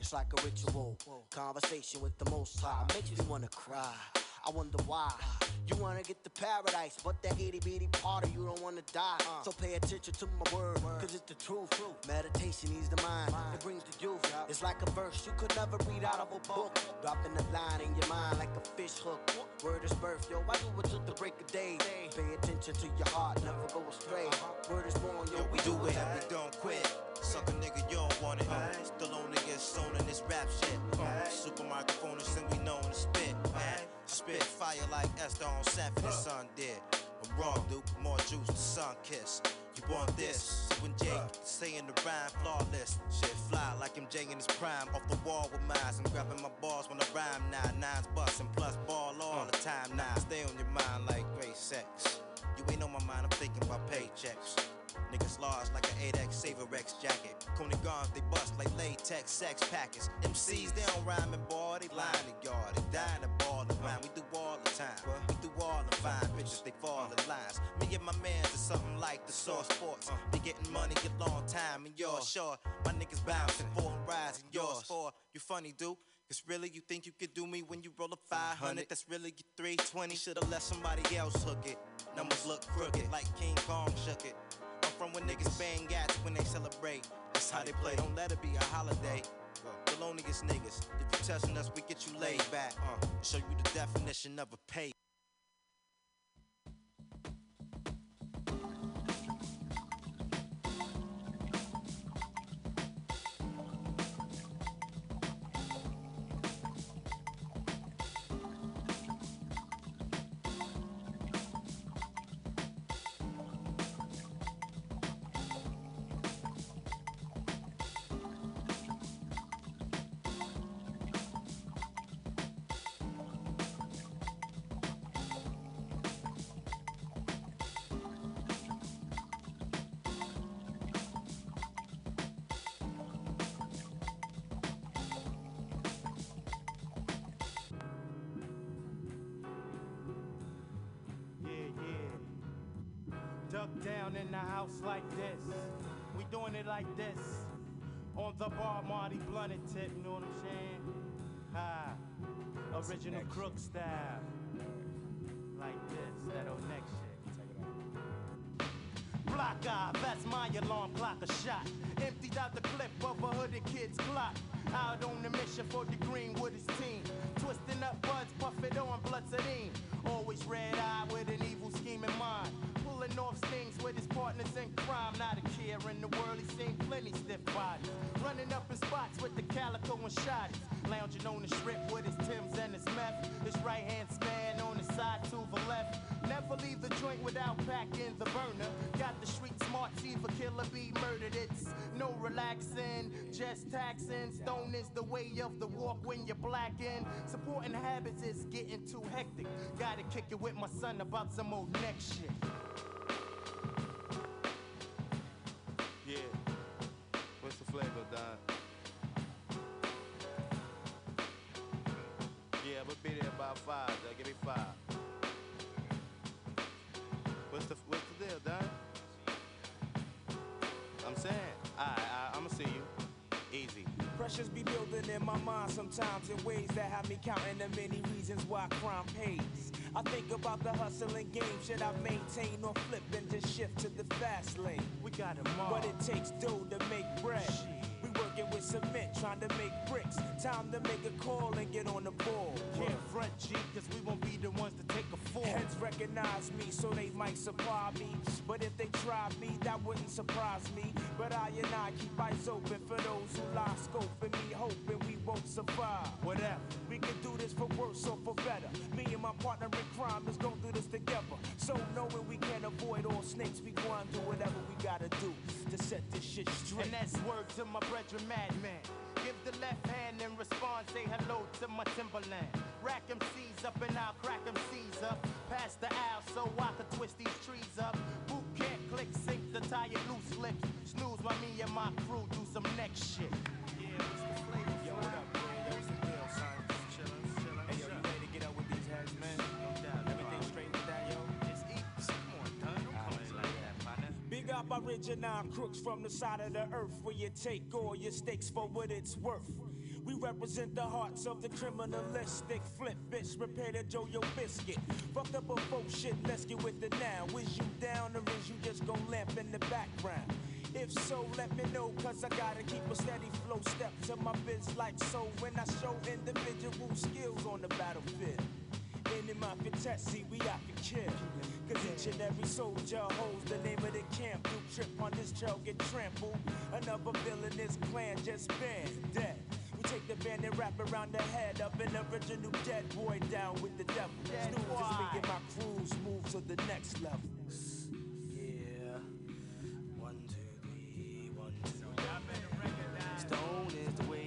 Speaker 20: It's like a ritual. Conversation with the Most High makes me wanna cry. I wonder why. You wanna get to paradise, but that itty bitty part of you don't wanna die. So pay attention to my word, cause it's the truth. Meditation eases the mind, it brings the youth. It's like a verse you could never read out of a book. Dropping a line in your mind like a fish hook. Word is birth, yo. I do it till the break of day. Pay attention to your heart, never go astray. Word is born, yo.
Speaker 17: We do it, we don't quit. Suck a nigga, you don't want it. Still only get sewn in this rap shit. Super microphonist and we known to spit. Spit fire like Esther on Sanford and Son did. I'm wrong, dude. More juice than sun kiss. You want this? When Jake saying the rhyme flawless, shit fly like MJ in his prime. Off the wall with mines. I'm grabbing my balls when I rhyme now. Nines busting plus ball all the time now. Stay on your mind like great sex. You ain't on my mind, I'm thinking about paychecks. Niggas large like an 8X Saver X jacket. Coney guns, they bust like latex sex packets. MCs, they don't rhyme and ball, they line the yard. They dying to ball around. We do all the time. We do all the fine bitches, they fall in lines. Me and my mans is something like the source sports. They getting money a long time and yours sure. My niggas bouncing, four and rising, yours for. You funny, dude. Cause really, you think you could do me when you roll a 500? That's really your 320. Should've let somebody else hook it. Numbers look crooked, like King Kong shook it. From when niggas bang gats when they celebrate. That's how they play. Don't let it be a holiday. The loneliest niggas. If you testing us, we get you laid back. Uh, show you the definition of a pay.
Speaker 6: On the mission for the Greenwood his team. Twisting up buds, puff it on blood sedine. Always red eye with an evil scheme in mind. Pulling off stings with his partners in crime. Not a care in the world, he's seen plenty stiff bodies. Running up in spots with the calico and shotties. Lounging on the strip with his Tims and his meth. His right hand span on the side to the left. Never leave the joint without packing the burner. Got the street smart team for killer be murdered. It's no relaxing, just taxing. Stone is the way of the walk when you're blacking. Supporting habits is getting too hectic. Gotta kick it with my son about some old neck shit.
Speaker 24: Yeah. What's the flavor, Don? Yeah, we'll be there about five. Dog. Give me five.
Speaker 25: Pressures be building in my mind sometimes in ways that have me counting the many reasons why crime pays. I think about the hustling game. Should I maintain or flip and just shift to the fast lane?
Speaker 6: We got 'em all.
Speaker 25: But it takes dough to make bread. We working with cement, trying to make bricks. Time to make a call and get on the ball.
Speaker 6: Can't front G, cause we won't be the ones to take a fall.
Speaker 25: Heads recognize me, so they might supply me. But if they try me, that wouldn't surprise me. But I and I keep eyes open for those who lie scoping me, hoping we won't survive.
Speaker 6: Whatever.
Speaker 25: We can do this for worse or for better. Me and my partner in crime is gonna do this together. So knowing we can't avoid all snakes, we gonna do whatever we gotta do to set this shit straight.
Speaker 6: And that's word to my brethren madman. Give the left hand and respond, say hello to my Timberland. Rack them C's up and I'll crack them C's up. Pass the aisle so I can twist these trees up. Boot can't click, sink the tire loose lips. Snooze while me and my crew do some next shit. Yeah, what's the
Speaker 25: Up original crooks from the side of the earth where you take all your stakes for what it's worth. We represent the hearts of the criminalistic. Flip bitch, repair the Joe biscuit. Fucked up a folk shit, let's get with it now. Is you down or is you just gon' lamp in the background? If so, let me know, cause I gotta keep a steady flow step to my biz like so when I show individual skills on the battlefield. In the mafia test, see we out to kill. Cause each and every soldier holds the name of the camp. Do trip on this trail, get trampled. Another villainous clan just banned, dead. We take the band and wrap around the head of an original dead boy down with the devil. Snooze is making my crews move to the next level.
Speaker 8: Yeah. One, two, three, one, two. Stone is the way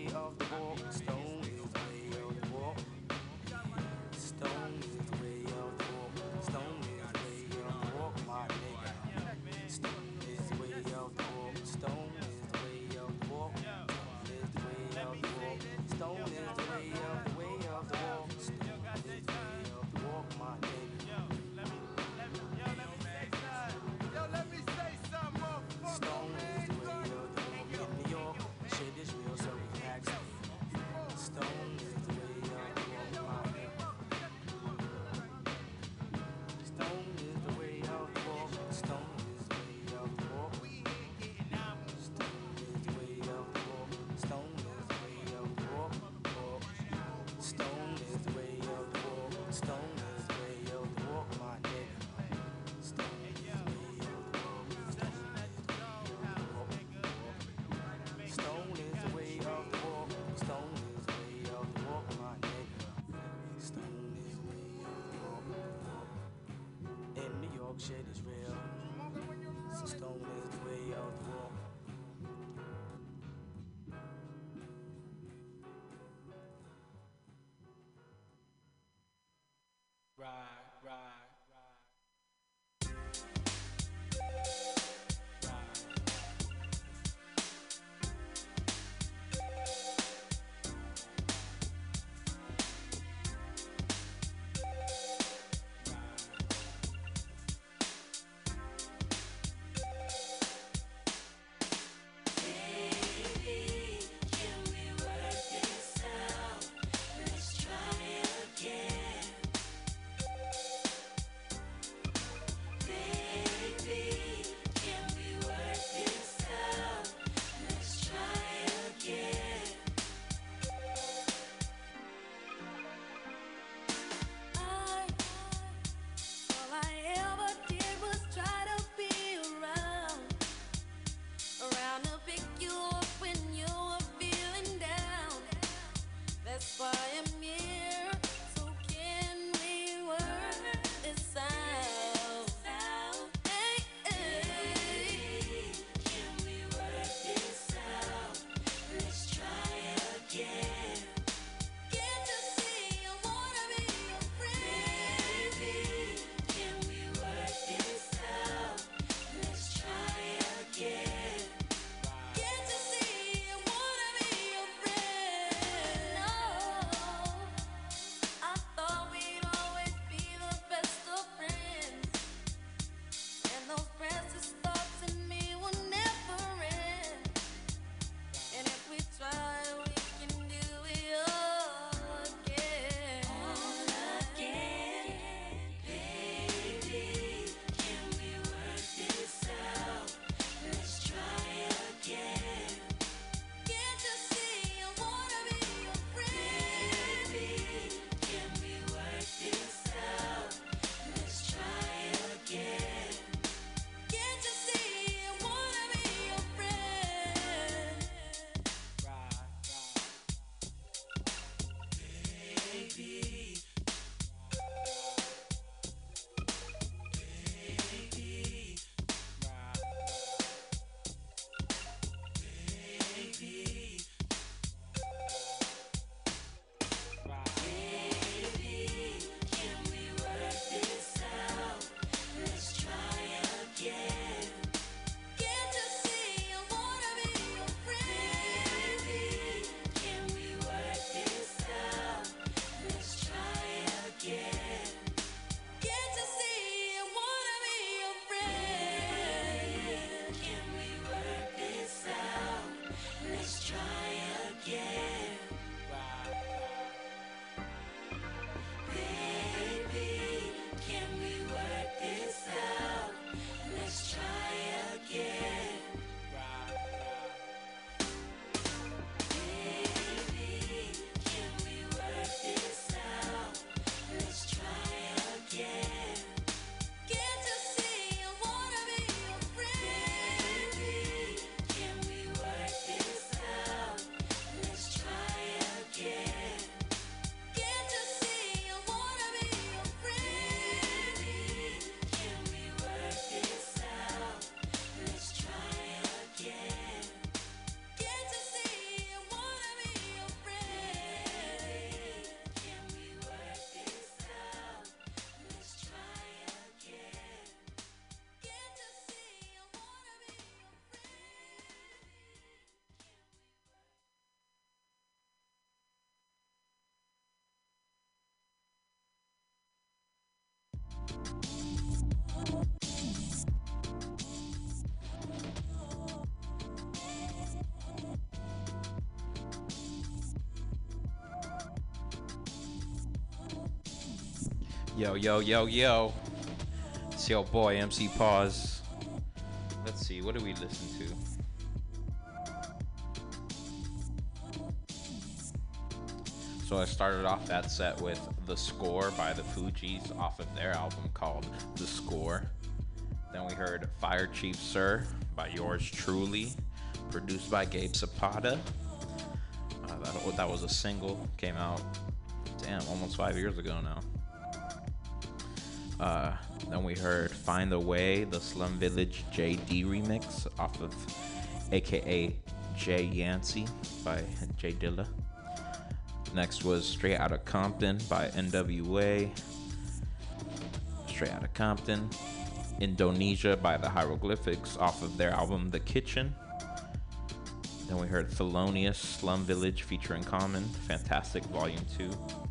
Speaker 7: Yo, yo, yo, yo. It's your boy MC Pause. Let's see, what do we listen to? So I started off that set with The Score by the Fugees off of their album called The Score. Then we heard Fire Chief Suhr by yours truly, produced by Gabe Zapata. Uh, that, that was a single, came out, damn, almost five years ago now. Uh, then we heard Find the Way, the Slum Village JD remix off of AKA Jay Yancey by J Dilla. Next was Straight Outta Compton by NWA. Straight Outta Compton. Indonesia by the Hieroglyphics off of their album The Kitchen. Then we heard Thelonious Slum Village featuring Common, Fantastic Volume 2.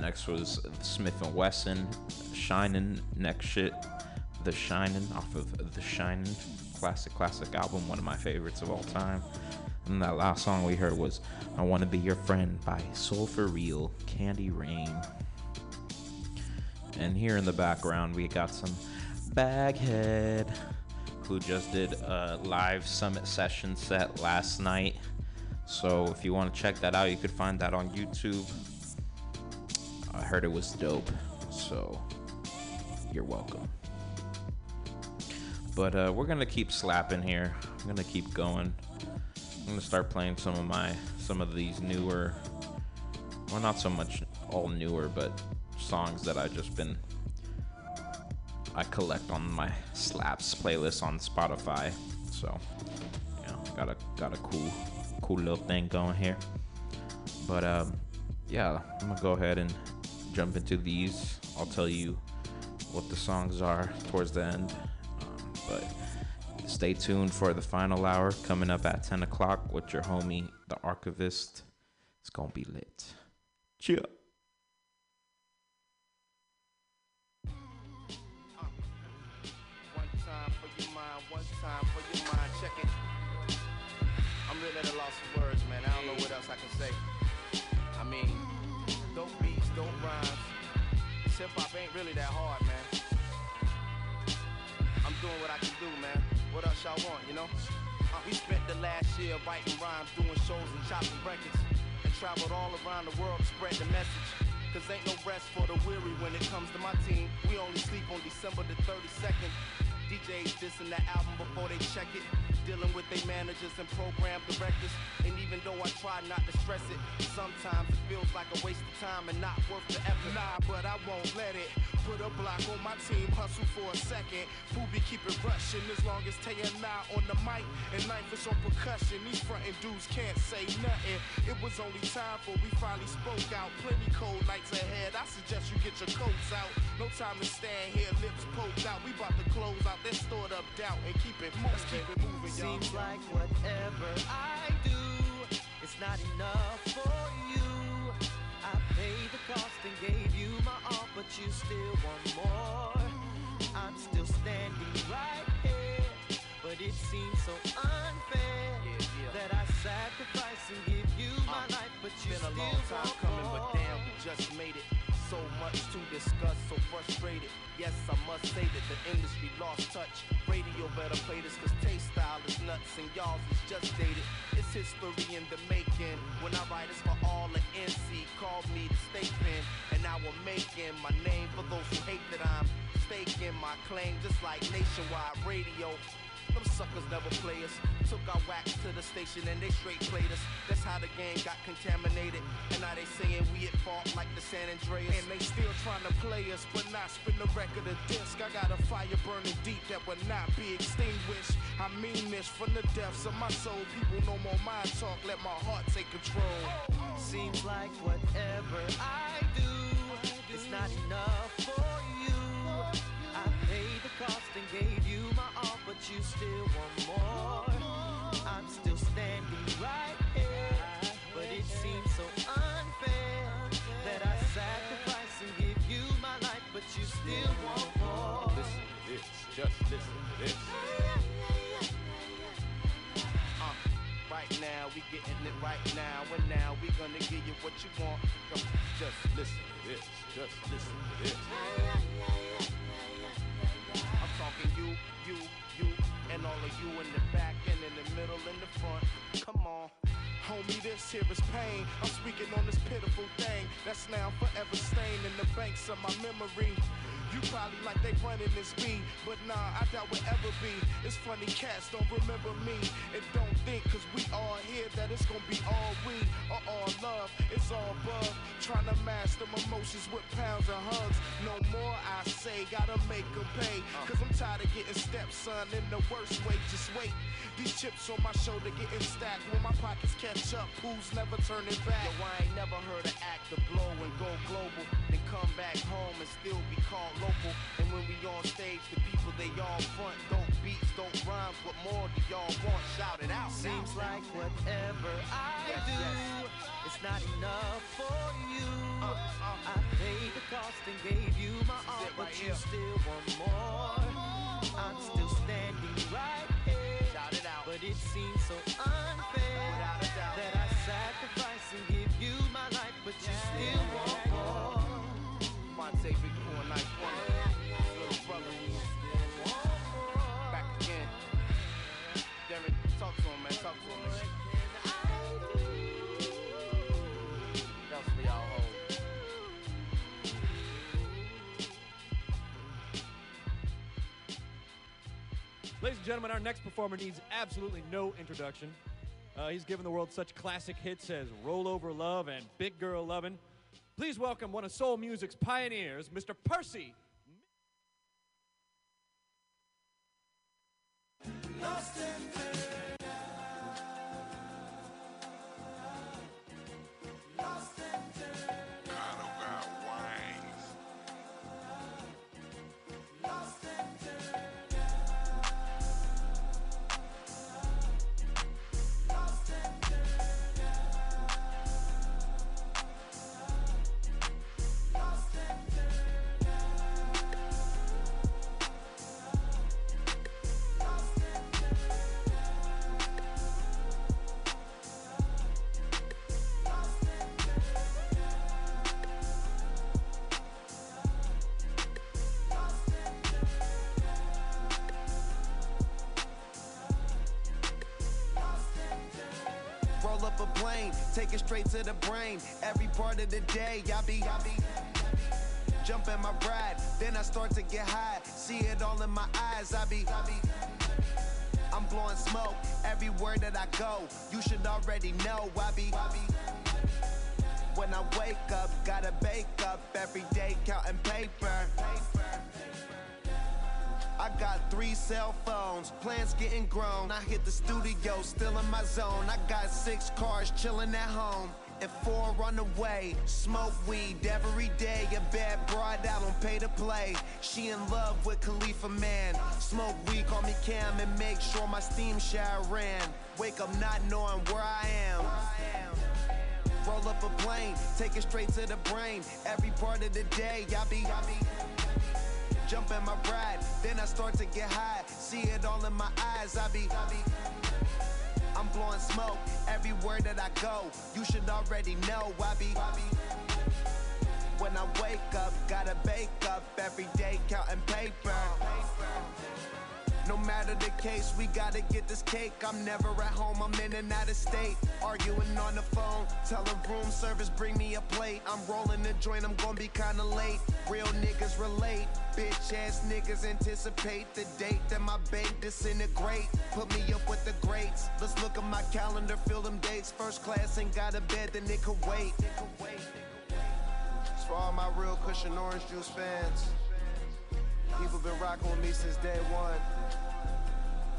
Speaker 7: Next was Smith and Wesson, Shining. Next Shit, The Shining off of The Shining, classic, classic album, one of my favorites of all time. And that last song we heard was I Want to Be Your Friend by Soul for Real, Candy Rain. And here in the background, we got some Baghead, who just did a live summit session set last night. So if you want to check that out, you could find that on YouTube. I heard it was dope, so you're welcome. But uh, we're gonna keep slapping here. I'm gonna keep going. I'm gonna start playing some of my some of these newer, well, not so much all newer, but songs that I've just been I collect on my slaps playlist on Spotify. So, you know, got a got a cool cool little thing going here. But um, yeah, I'm gonna go ahead and jump into these. I'll tell you what the songs are towards the end. Um, but stay tuned for the final hour coming up at 10 o'clock with your homie, the archivist. It's gonna be lit. Cheer.
Speaker 24: Y'all want, you know? Uh, we spent the last year writing rhymes, doing shows and chopping records, and traveled all around the world to spread the message. Cause ain't no rest for the weary when it comes to my team. We only sleep on December the 32nd. DJs dissing the album before they check it. Dealing with their managers and program directors. And even though I try not to stress it, sometimes it feels like a waste of time and not worth the effort.
Speaker 6: Nah, but I won't let it. Put a block on my team, hustle for a second. Fubi keep it rushing as long as Tay and I on the mic and Knife is on percussion. These frontin' dudes can't say nothing. It was only time for we finally spoke out. Plenty cold nights ahead. I suggest you get your coats out. No time to stand here, lips poked out. We about to close out that stored up doubt and keep it moving. Let's keep it moving, y'all.
Speaker 26: Seems like whatever I do, it's not enough for you. I paid the cost and gave you my all, but you still want more. I'm still standing right here, but it seems so unfair that I sacrifice and give you uh, my life, but you
Speaker 24: Been a
Speaker 26: still
Speaker 24: long time coming,
Speaker 26: more.
Speaker 24: but damn, we just made it. So much to discuss, so frustrated. Yes, I must say that the industry lost touch. Radio better play this, cause taste style is nuts and y'all's is just dated. It's history in the making. When I write, it's for all the NC. Call me the state pen, and I will make making my name for those who hate that I'm staking my claim, just like nationwide radio. Them suckers never play us. Took our wax to the station and they straight played us. That's how the game got contaminated. And now they saying we at fault like the San Andreas.
Speaker 6: And they still trying to play us, but not spin the record of disc. I got a fire burning deep that will not be extinguished. I mean this from the depths of my soul. People no more mind talk, let my heart take control.
Speaker 26: Seems like whatever I do, it's not enough for you. I paid the cost and gave all, but you still want more. I'm still standing right here, but it seems so unfair that I sacrifice and give you my life, but you still want more.
Speaker 24: Listen to this, just listen to this. Uh, right now, we getting it right now, and now we gonna give you what you want. Come, just listen to this. Just listen to this.
Speaker 6: Homie, this here is pain. I'm speaking on this pitiful thing that's now forever stained in the banks of my memory. You probably like they running this beat, but nah, I doubt will ever be. It's funny cats don't remember me and don't think, cause we all here that it's gonna be all we or all love. It's all above. Trying to master my emotions with pounds and hugs. No more, I say, gotta make them pay. Uh. Cause I'm tired of getting stepson in the worst way. Just wait. These chips on my shoulder getting stacked. When my pockets catch up, who's never turning back?
Speaker 24: Yo, I ain't never heard an act to blow and go global, then come back home and still be called local. And when we on stage, the people they all front don't beats, don't rhymes. What more do y'all want? Shout it out.
Speaker 26: Seems like whatever I do, it's not enough for you. Uh, uh. I paid the cost and gave you my all, but you still want more. I'm still standing right
Speaker 27: gentlemen, our next performer needs absolutely no introduction. Uh, he's given the world such classic hits as Roll Over Love and Big Girl Lovin'. Please welcome one of soul music's pioneers, Mr. Percy.
Speaker 9: Lost in paradise.
Speaker 23: Plane, take it straight to the brain. Every part of the day, I be, I be. Jump in my ride, then I start to get high. See it all in my eyes, I be, I be. I'm blowing smoke everywhere that I go. You should already know, I be. When I wake up, gotta bake up every day, counting paper. I got three cell phones, plans getting grown. I hit the studio, still in my zone. I got six cars chilling at home. And four on the way, smoke weed every day. A bad broad, I don't pay to play. She in love with Khalifa man. Smoke weed, call me Cam, and make sure my steam shower ran. Wake up not knowing where I am. Roll up a plane, take it straight to the brain. Every part of the day, I be, I be. Jump in my ride, then I start to get high. See it all in my eyes, I be, I be. I'm blowing smoke everywhere that I go. You should already know, I be, I be. When I wake up, gotta bake up every day, counting paper. No matter the case, we gotta get this cake. I'm never at home, I'm in and out of state. Arguing on the phone, telling room service, bring me a plate. I'm rolling the joint, I'm gonna be kinda late. Real niggas relate, bitch ass niggas anticipate the date that my bank disintegrate. Put me up with the greats. Let's look at my calendar, fill them dates. First class ain't got a bed, then it could wait. For all my real cushion orange juice fans. People been rocking with me since day one.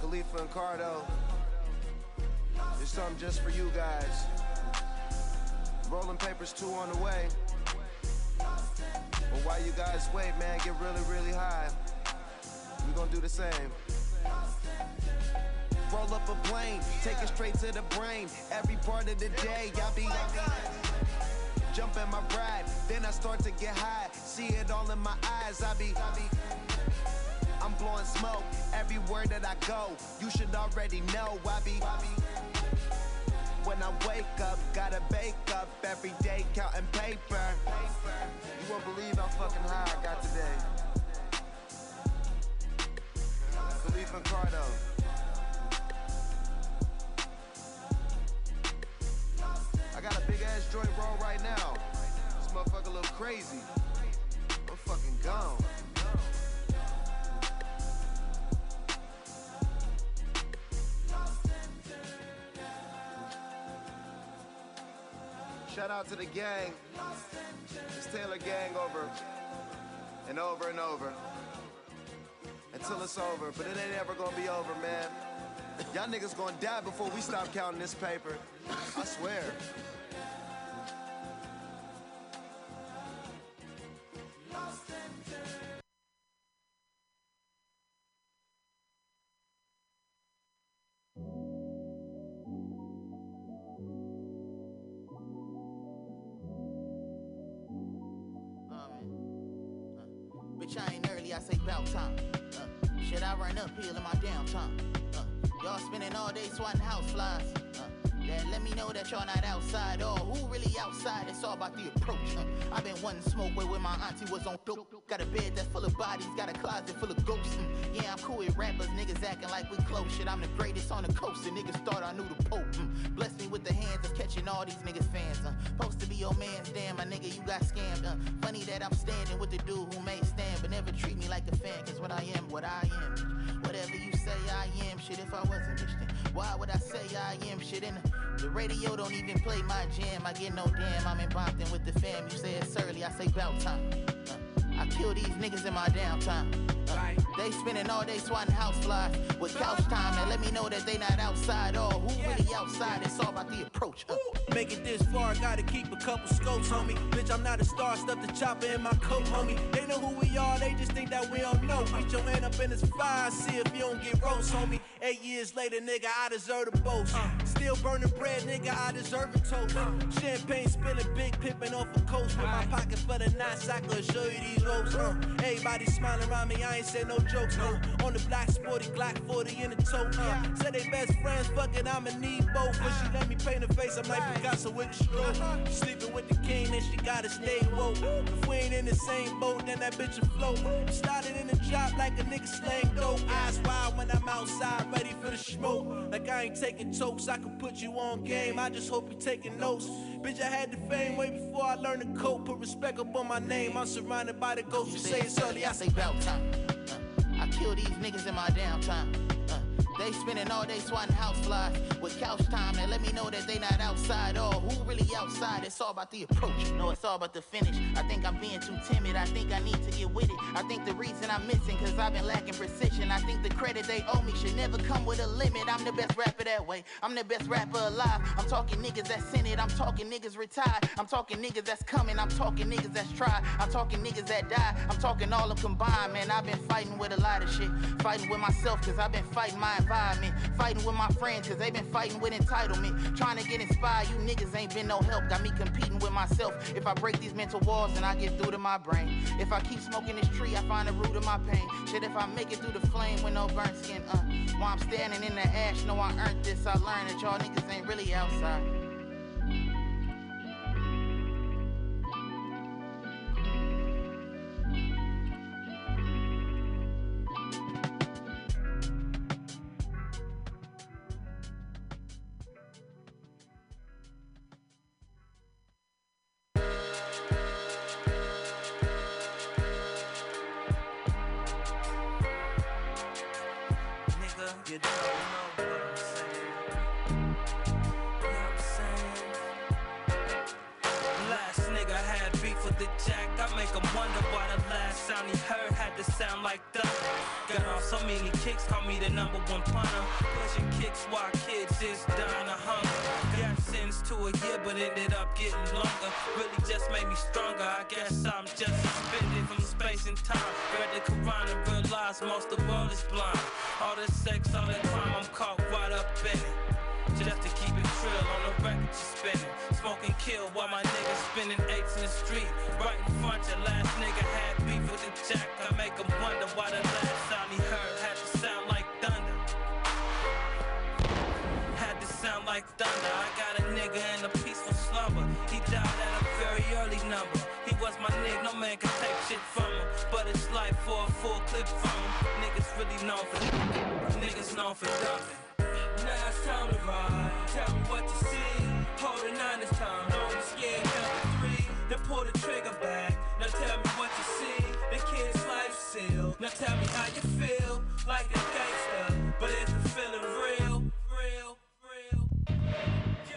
Speaker 23: Khalifa and Cardo. There's something just for you guys. Rolling papers two on the way. But while you guys wait, man, get really, really high. We gonna do the same. Roll up a plane, take it straight to the brain. Every part of the day, y'all be. Jump in my ride, then I start to get high. See it all in my eyes, I be. I be I'm blowing smoke everywhere that I go. You should already know, I be. I be when I wake up. Gotta bake up every day, counting paper. You won't believe how fucking high I got today. Khalifa and Cardo. Got a big ass joint roll right now. This motherfucker look crazy. Fucking gone. Shout out to the gang. It's Taylor Gang over and over and over until it's over. But it ain't ever gonna be over, man. Y'all niggas gonna die before we stop counting this paper. I swear.
Speaker 28: Bitch, I ain't early, I say bout time. Uh, shit, I run uphill in my downtime. Uh, y'all spending all day swatting house flies. Uh, let me know that y'all not outside. Or who really outside? It's all about the approach. Uh, i been one smoke where when my auntie was on dope. Got a bed that's full of bodies, got a closet full of ghosts. Mm, yeah, I'm cool with rappers, niggas acting like we close. Shit, I'm the greatest on the coast, and niggas thought I knew the Pope. Mm, bless me with the hands of catching all these niggas fans. Uh, supposed to be your man's damn, my nigga, you got scammed. Funny that I'm standing with the dude who may stand, but never treat me like a fan. Cause what I am, what I am. Whatever you say I am, shit, if I wasn't why would I say I am shit in the, the radio don't even play my jam. I get no damn, I'm in Bompton with the fam. You say it's early, I say bout time. Uh, I kill these niggas in my downtime. Uh, they spending all day swatting house flies with couch time. Now let me know that they not outside. Or who really outside? It's all about the approach. Uh.
Speaker 24: Make it this far, gotta keep a couple scopes, homie. Bitch, I'm not a star, stuff the chopper in my coat, homie. They know who we are, they just think that we don't know. Reach your hand up in his fire, see if you don't get roast, homie. Eight years later, nigga, I deserve the boast. Still burning bread, nigga, I deserve a toast. Champagne spilling, big pippin' off a coast. With my pocket for the nights, I could show you these ropes. Uh. Everybody smiling around me, I ain't say no jokes, no. On the black sporty, Glock 40 in the tote. Uh. Said they best friends, fuck it, I'ma need both. But she let me paint her face, I'm like Picasso with the stroke. Sleeping with the king, then she gotta stay woke. If we ain't in the same boat, then that bitch will float. Started in the drop like a nigga slang dope. Eyes wide when I'm outside, ready for the smoke. Like I ain't taking tokes, I can put you on game. I just hope you taking notes. Bitch, I had the fame way before I learned to cope. Put respect up on my name. I'm surrounded by the ghosts. You say it's early, I say
Speaker 28: bout time. Kill these niggas in my downtime. Uh, they spending all day swatting house flies with couch time. and let me know that they not outside. Or who really outside? It's all about the approach. No, it's all about the finish. I think I'm being too timid. I think I need to get with it. I think the reason I'm missing, cause I've been lacking precision. I think the credit they owe me should never come with a limit. I'm the best rapper that way. I'm the best rapper alive. I'm talking niggas that's in it. I'm talking niggas retired. I'm talking niggas that's coming. I'm talking niggas that's tried. I'm talking niggas that die. I'm talking all of combined, man. I've been fighting with a lot of shit. Fighting with myself, cause I've been fighting my environment. Fighting with my friends, cause they been fighting with entitlement. Trying to get inspired, you niggas ain't been no help. Got me competing with myself. If I break these mental walls, then I get through to my brain. If I keep smoking this tree, I find the root of my pain. Shit, if I make it through the flame with no burnt skin, uh. While I'm standing in the ash, know I earned this. I learned that y'all niggas ain't really outside.
Speaker 29: Many kicks, call me the number one punter. Pushing kicks while kids is dying of hunger. Got sentenced to a year, but ended up getting longer. Really just made me stronger. I guess I'm just suspended from space and time. Read the Quran and realized most of all is blind. All this sex, all that crime, I'm caught right up in it. Just to keep it trill on the record you spinning. Smoking kill while my niggas spinning eights in the street. Now tell me how you feel. Like a gangster. But is the feeling real? Real, real.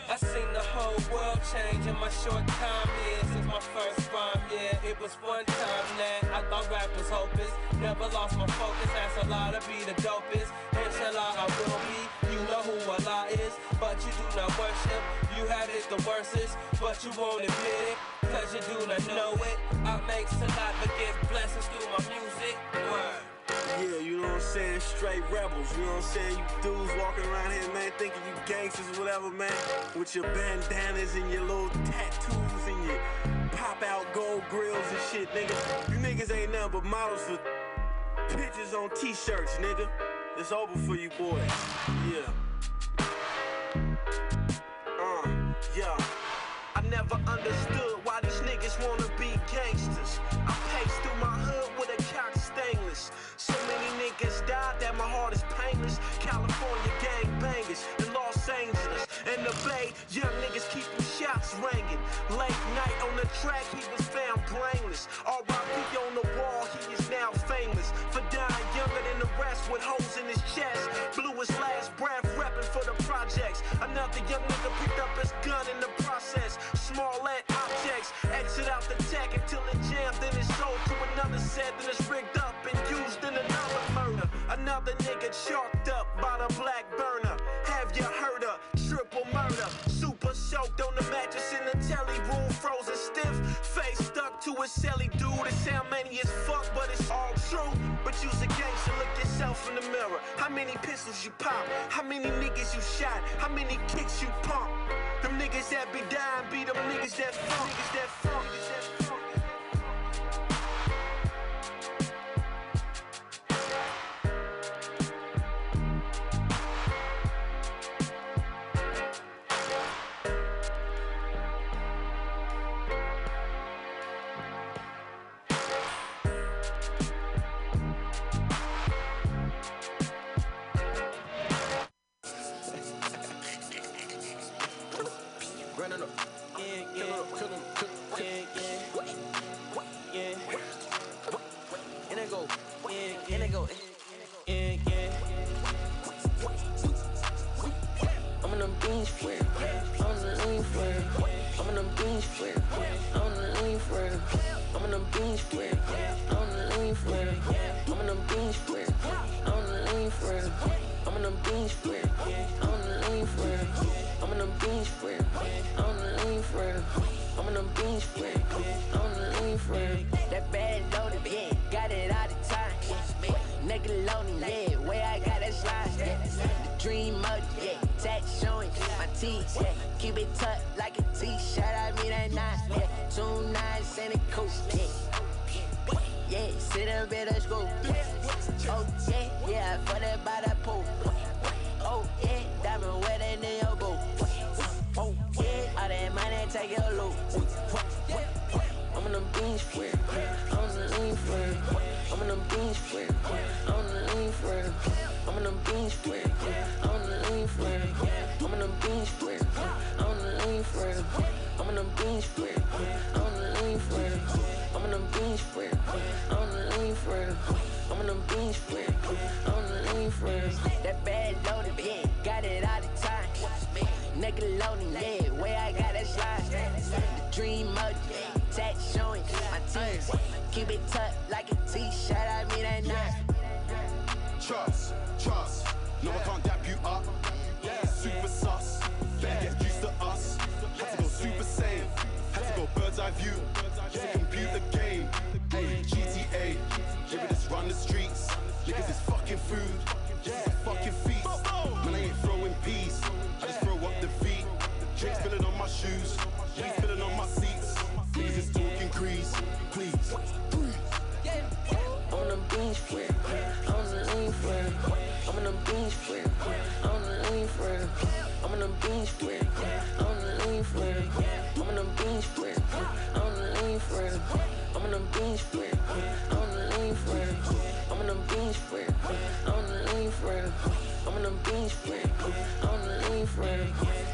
Speaker 29: I seen the whole world change in my short time here since my first rhyme. Yeah, it was one time that I thought rap was hopeless. Never lost my focus. Asked Allah to be the dopest. Inshallah, I will be. You know who Allah is, but you do not worship. You had it the worstest, but you won't admit it. Cause you do not know it. I make salat but give blessings through my music.
Speaker 30: Yeah, you know what I'm saying? Straight rebels, you know what I'm saying? You dudes walking around here, man, thinking you gangsters or whatever, man. With your bandanas and your little tattoos and your pop out gold grills and shit, nigga. You niggas ain't nothing but models for pictures on t shirts, nigga. It's over for you boys. Yeah. Uh, yeah.
Speaker 31: I never understood my heart is painless. California gang bangers in Los Angeles. In the Bay, young niggas keep shots ringing. Late night on the track, he was found brainless. R.I.P. on the wall, he is now famous. For dying younger than the rest with holes in his chest. Blew his last breath, repping for the projects. Another young nigga picked up his gun in the process. Small lead objects, exit out the tech until it jammed, Nigga chalked up by the black burner. Have you heard of triple murder? Super soaked on the mattress in the telly room, frozen stiff. Face stuck to a celly dude. It sound many as fuck, but it's all true. But you's a gangster, look yourself in the mirror. How many pistols you pop? How many niggas you shot? How many kicks you pump? Them niggas that be dying be them niggas that funk. Niggas that funk. Niggas that funk. In them beans for it. I'm the lean for it.
Speaker 32: That bad loaded, yeah, got it all the time. Nickelodeon, yeah, way I got that slide. Yeah. The dream mode, yeah, tat showing my teeth, yeah. Keep it tucked like a t-shirt, I mean that nice, yeah. Two nines and a coupe, yeah. Yeah, sit up at the school. Oh yeah, yeah, for that by the pool. Oh yeah, diamond wedding that loot.
Speaker 31: I'm in them beans for. I'm in the lean it. I'm in them beans for. I'm in the lean it. I'm in them beans for. I'm in the lean it. I'm in them beans for. I'm in the lean it. I'm in them beans for. I'm in the lean it. I'm in them beans for. I'm in the lean it. I'm in them beans for. I'm in the lean for.
Speaker 32: That bad loaded, yeah, got it all the time. Nickelodeon, yeah, way I got that slide. The dream mode, yeah, tat showing my teeth. Keep it tucked like a t-shirt, I mean that night.
Speaker 6: Trust, trust. No, I can't dap you up. Super sus. Better get used to us. Had to go super saiyan. Had to go bird's eye view. It's a computer game. Hey, GTA. Yeah, we just run the streets. Niggas is fucking food. This shoes. Weed spilling on my seats. Niggas is talking grease. Please.
Speaker 31: Them beans for it. I'm the lean it. I'm in them beans for it. I'm the lean it. I'm in them beans for it. I'm the
Speaker 33: lean it. I'm on them beans for it. I'm on the lean it. I'm on them beans for it. I'm on the lean it. I'm on them beans for it. I'm on the lean it. I'm on them beans for it. I'm on the lean for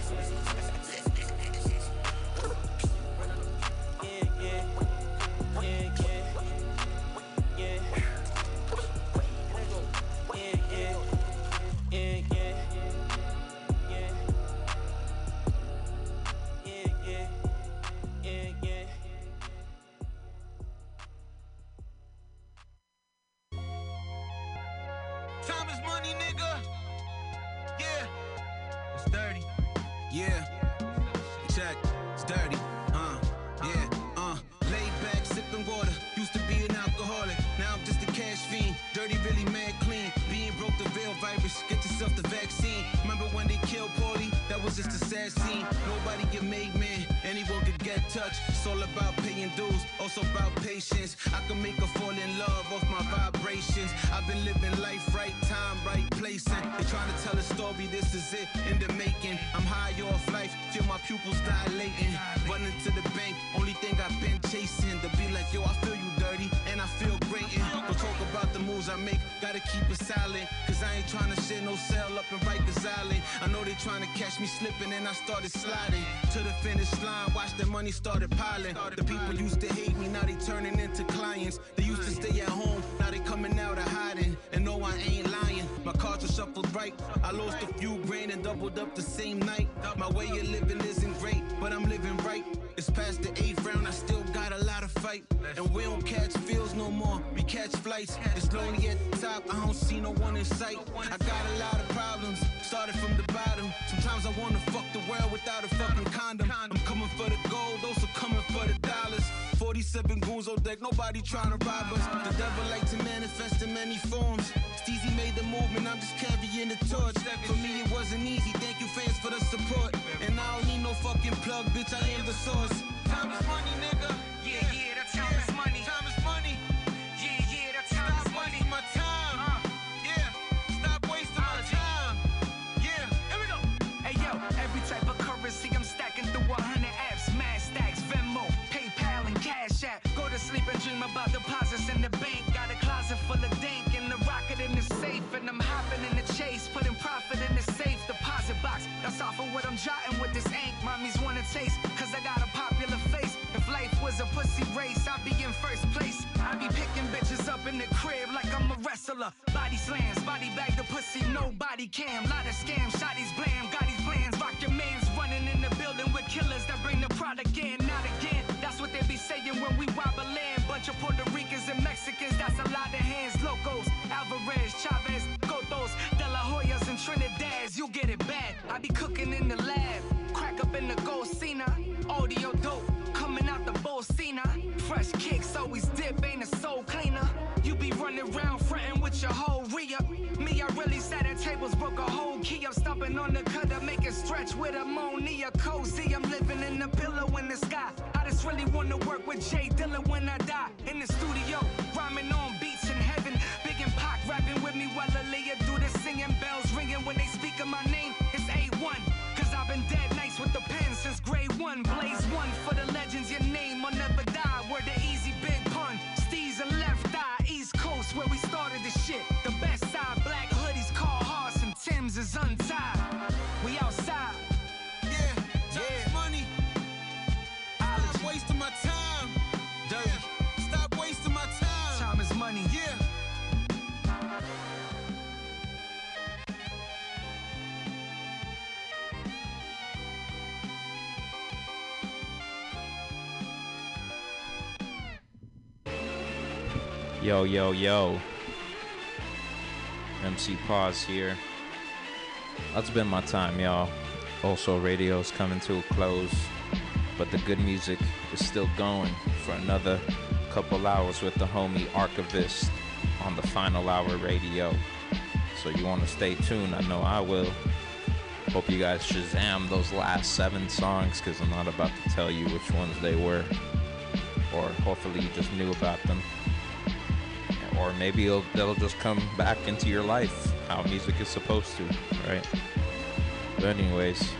Speaker 34: Remember when they killed Paulie? That was just a sad scene. Nobody get made man. Anyone could get touched. It's all about paying dues. Also about patience. I can make her fall in love off my vibrations. I've been living life right, time right, placing. they're trying to tell a story. This is it in the making. I'm high off life. Feel my pupils dilating. Running to the bank. Only thing I've been chasing. To be like, yo, I feel you dirty. And I feel great. And don't talk about moves I make. Gotta keep it silent. Cause I ain't trying to shit no cell up in Rikers Island. I know they trying to catch me slipping. And I started sliding to the finish line. Watch the money started piling. The people used to hate me. Now they turning into clients. They used to stay at home. Now they coming out of hiding. And no, I ain't lying. My cards are shuffled right. I lost a few grand and doubled up the same night. My way of living isn't great, but I'm living right. It's past the eighth round, I still got a lot of fight. And we don't catch fields no more, we catch flights. It's lonely at the top, I don't see no one in sight. I got a lot of problems, started from the bottom. Sometimes I wanna fuck the world without a fucking condom. I'm coming for the gold, those are coming for the dollars. 47 goons on oh, deck, nobody trying to rob us. The devil like to manifest in many forms. Steezy made the movement, I'm just carrying the torch. For me, it wasn't easy. Thank you, fans, for the support. And I don't need no fucking plug, bitch. I am the source. Time is money, nigga.
Speaker 35: Sleep and dream about deposits in the bank. Got a closet full of dank and the rocket in the safe, and I'm hopping in the chase, putting profit in the safe deposit box. That's off of what I'm jotting with this ink. Mommies wanna taste, cause I got a popular face. If life was a pussy race, I'd be in first place. I'd be picking bitches up in the crib like I'm a wrestler. Body slams, body bag the pussy, nobody cam. Lot of scams, shotties blam, got these plans. Rock your mans running in the building with killers that bring the product in, not again. That's what they be saying when we Mexicans, that's a lot of hands. Locos, Alvarez, Chavez, Gotos, De La Hoyas, and Trinidad's. You get it bad. I be cooking in the lab, crack up in the Golcina. Audio dope, coming out the Bolsina. Fresh kicks, always dip, ain't a soul cleaner. You be running around frontin' with your whole re-up. Me, I really sat at tables, broke a whole key up, stomping on the cutter, make it stretch with ammonia. Cozy, I'm living in the pillow in the sky. I just really wanna work with J Dilla when I die. In the studio, rhyming on beats in heaven. Big and Pac rapping with me while Aaliyah do the singing bells ringing when they speak of my name. It's A1, cause I've been dead nice with the pen since grade one. Blaze
Speaker 7: Yo, yo, yo. MC Pause here. That's been my time, y'all. Also, radio's coming to a close, but the good music is still going for another couple hours with the homie Archivist on the final hour radio. So you want to stay tuned? I know I will. Hope you guys Shazam those last seven songs because I'm not about to tell you which ones they were. Or hopefully you just knew about them or maybe it'll, they'll just come back into your life how music is supposed to, right? But anyways,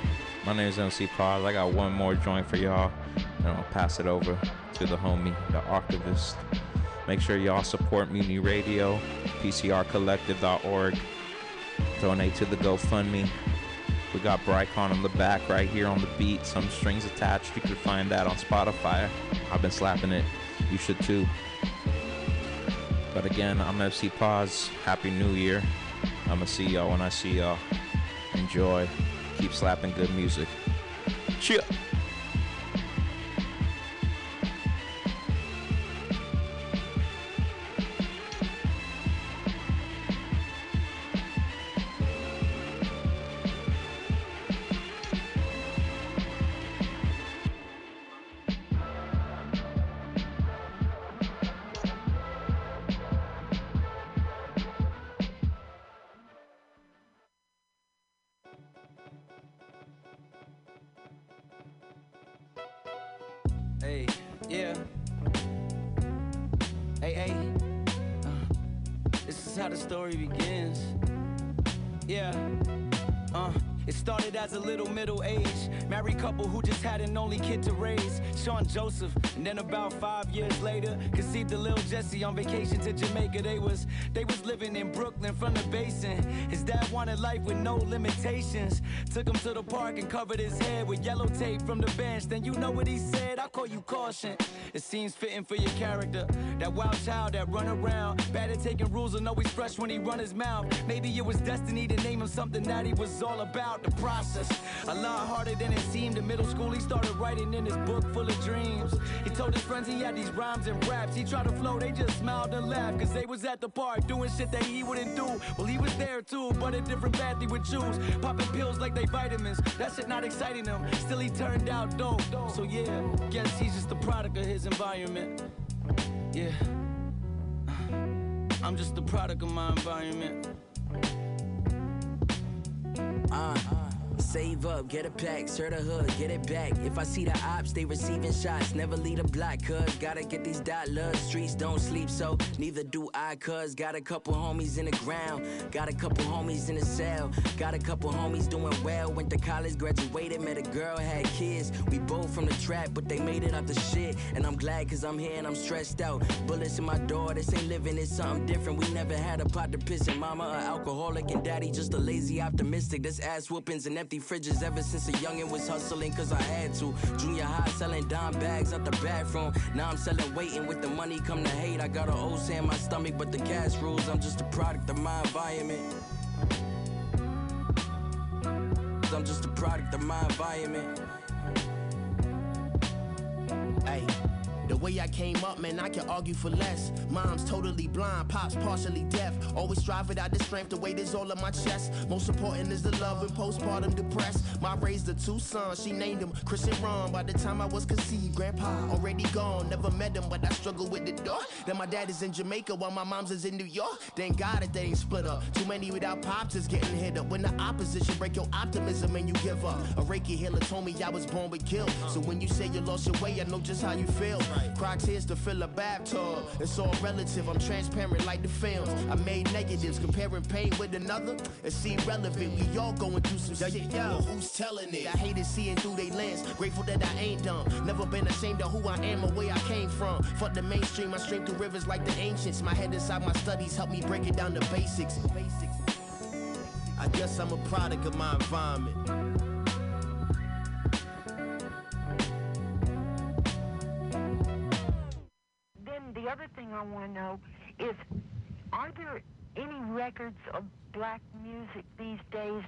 Speaker 7: My name is MC Pause. I got one more joint for y'all, and I'll pass it over to the homie, the archivist. Make sure y'all support Mutiny Radio, PCRcollective.org. Donate to the GoFundMe. We got Brycon on the back right here on the beat, some strings attached. You can find that on Spotify. I've been slapping it. You should too. But again, I'm MC Pause. Happy New Year. I'ma see y'all when I see y'all. Enjoy. Keep slapping good music. Cheer.
Speaker 8: Story begins. Yeah. It started as a little middle age married couple who just had an only kid to raise, Sean Joseph. And then about five years later, conceived a little Jesse on vacation to Jamaica. They was they was living in Brooklyn from the basin. His dad wanted life with no limitations. Took him to the park and covered his head with yellow tape from the bench. Then you know what he said? I call you caution. It seems fitting for your character. That wild child that run around, bad at taking rules and always fresh when he run his mouth. Maybe it was destiny to name him something that he was all about. The process, a lot harder than it seemed. In middle school, he started writing in his book full of dreams. He told his friends he had these rhymes and raps. He tried to flow, they just smiled and laughed. Cause they was at the park doing shit that he wouldn't do. Well, he was there too, but a different path he would choose. Popping pills like they vitamins. That shit not exciting him. Still, he turned out dope. So yeah, guess he's just the product of his environment. Yeah. I'm just the product of my environment.
Speaker 21: Uh, save up, get a pack, serve the hood, get it back. If I see the ops, they receiving shots, never lead a block, cuz gotta get these dollars. Streets don't sleep, so neither do I, cuz got a couple homies in the ground, got a couple homies in the cell, got a couple homies doing well. Went to college, graduated, met a girl, had kids. We both from the trap, but they made it out the shit. And I'm glad, cuz I'm here and I'm stressed out. Bullets in my door, this ain't living, it's something different. We never had a pot to piss in. Mama, a alcoholic, and daddy just a lazy optimistic. This ass whoopings and empty fridges ever since a youngin' was hustling cause I had to. Junior high selling dime bags out the bathroom. Now I'm selling waiting with the money come to hate. I got a OC in my stomach, but the cash rules. I'm just a product of my environment. I'm just a product of my environment.
Speaker 24: Hey. The way I came up, man, I can argue for less. Mom's totally blind, pops partially deaf. Always drive out the strength, the weight is all on my chest. Most important is the love and postpartum depressed. My raised the two sons, she named them Chris and Ron. By the time I was conceived, grandpa already gone. Never met him, but I struggle with the door. Then my dad is in Jamaica while my mom's is in New York. Thank God that they ain't split up. Too many without pops is getting hit up. When the opposition break your optimism and you give up. A Reiki healer told me I was born with guilt. So when you say you lost your way, I know just how you feel. Cry tears to fill a bathtub. It's all relative. I'm transparent like the films. I made negatives, comparing pain with another. It seemed relevant. We all going through some shit. Well, who's telling it? I hated seeing through they lens. Grateful that I ain't dumb. Never been ashamed of who I am or where I came from. Fuck the mainstream. I stream through rivers like the ancients. My head inside my studies help me break it down to basics. I guess I'm a product of my environment.
Speaker 36: The other thing I want to know is, are there any records of black music these days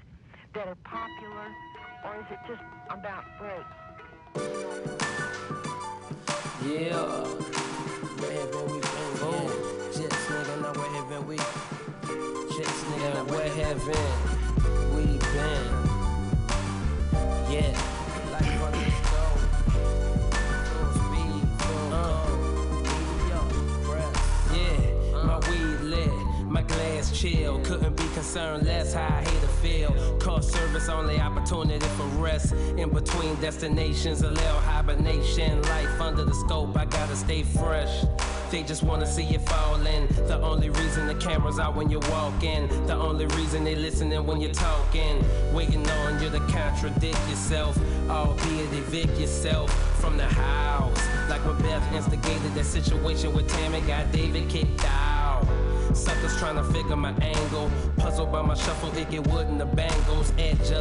Speaker 36: that are popular, or is it just about break?
Speaker 21: Yeah. Wherever we been, yeah. Jets nigga, where have we? Jets nigga, now where have we been? Yeah. My glass chill. Couldn't be concerned less how I hate to feel. Call service only opportunity for rest. In between destinations, a little hibernation. Life under the scope, I gotta stay fresh.
Speaker 8: They just wanna see you falling. The only reason the camera's out when you're walking. The only reason they listening when you're talking. Waiting on you to contradict yourself. Albeit evict yourself from the house. Like when Beth instigated that situation with Tammy, got David kicked out. Suckers trying to figure my angle. Puzzled by my shuffle, it get wood in the bangles. Adjust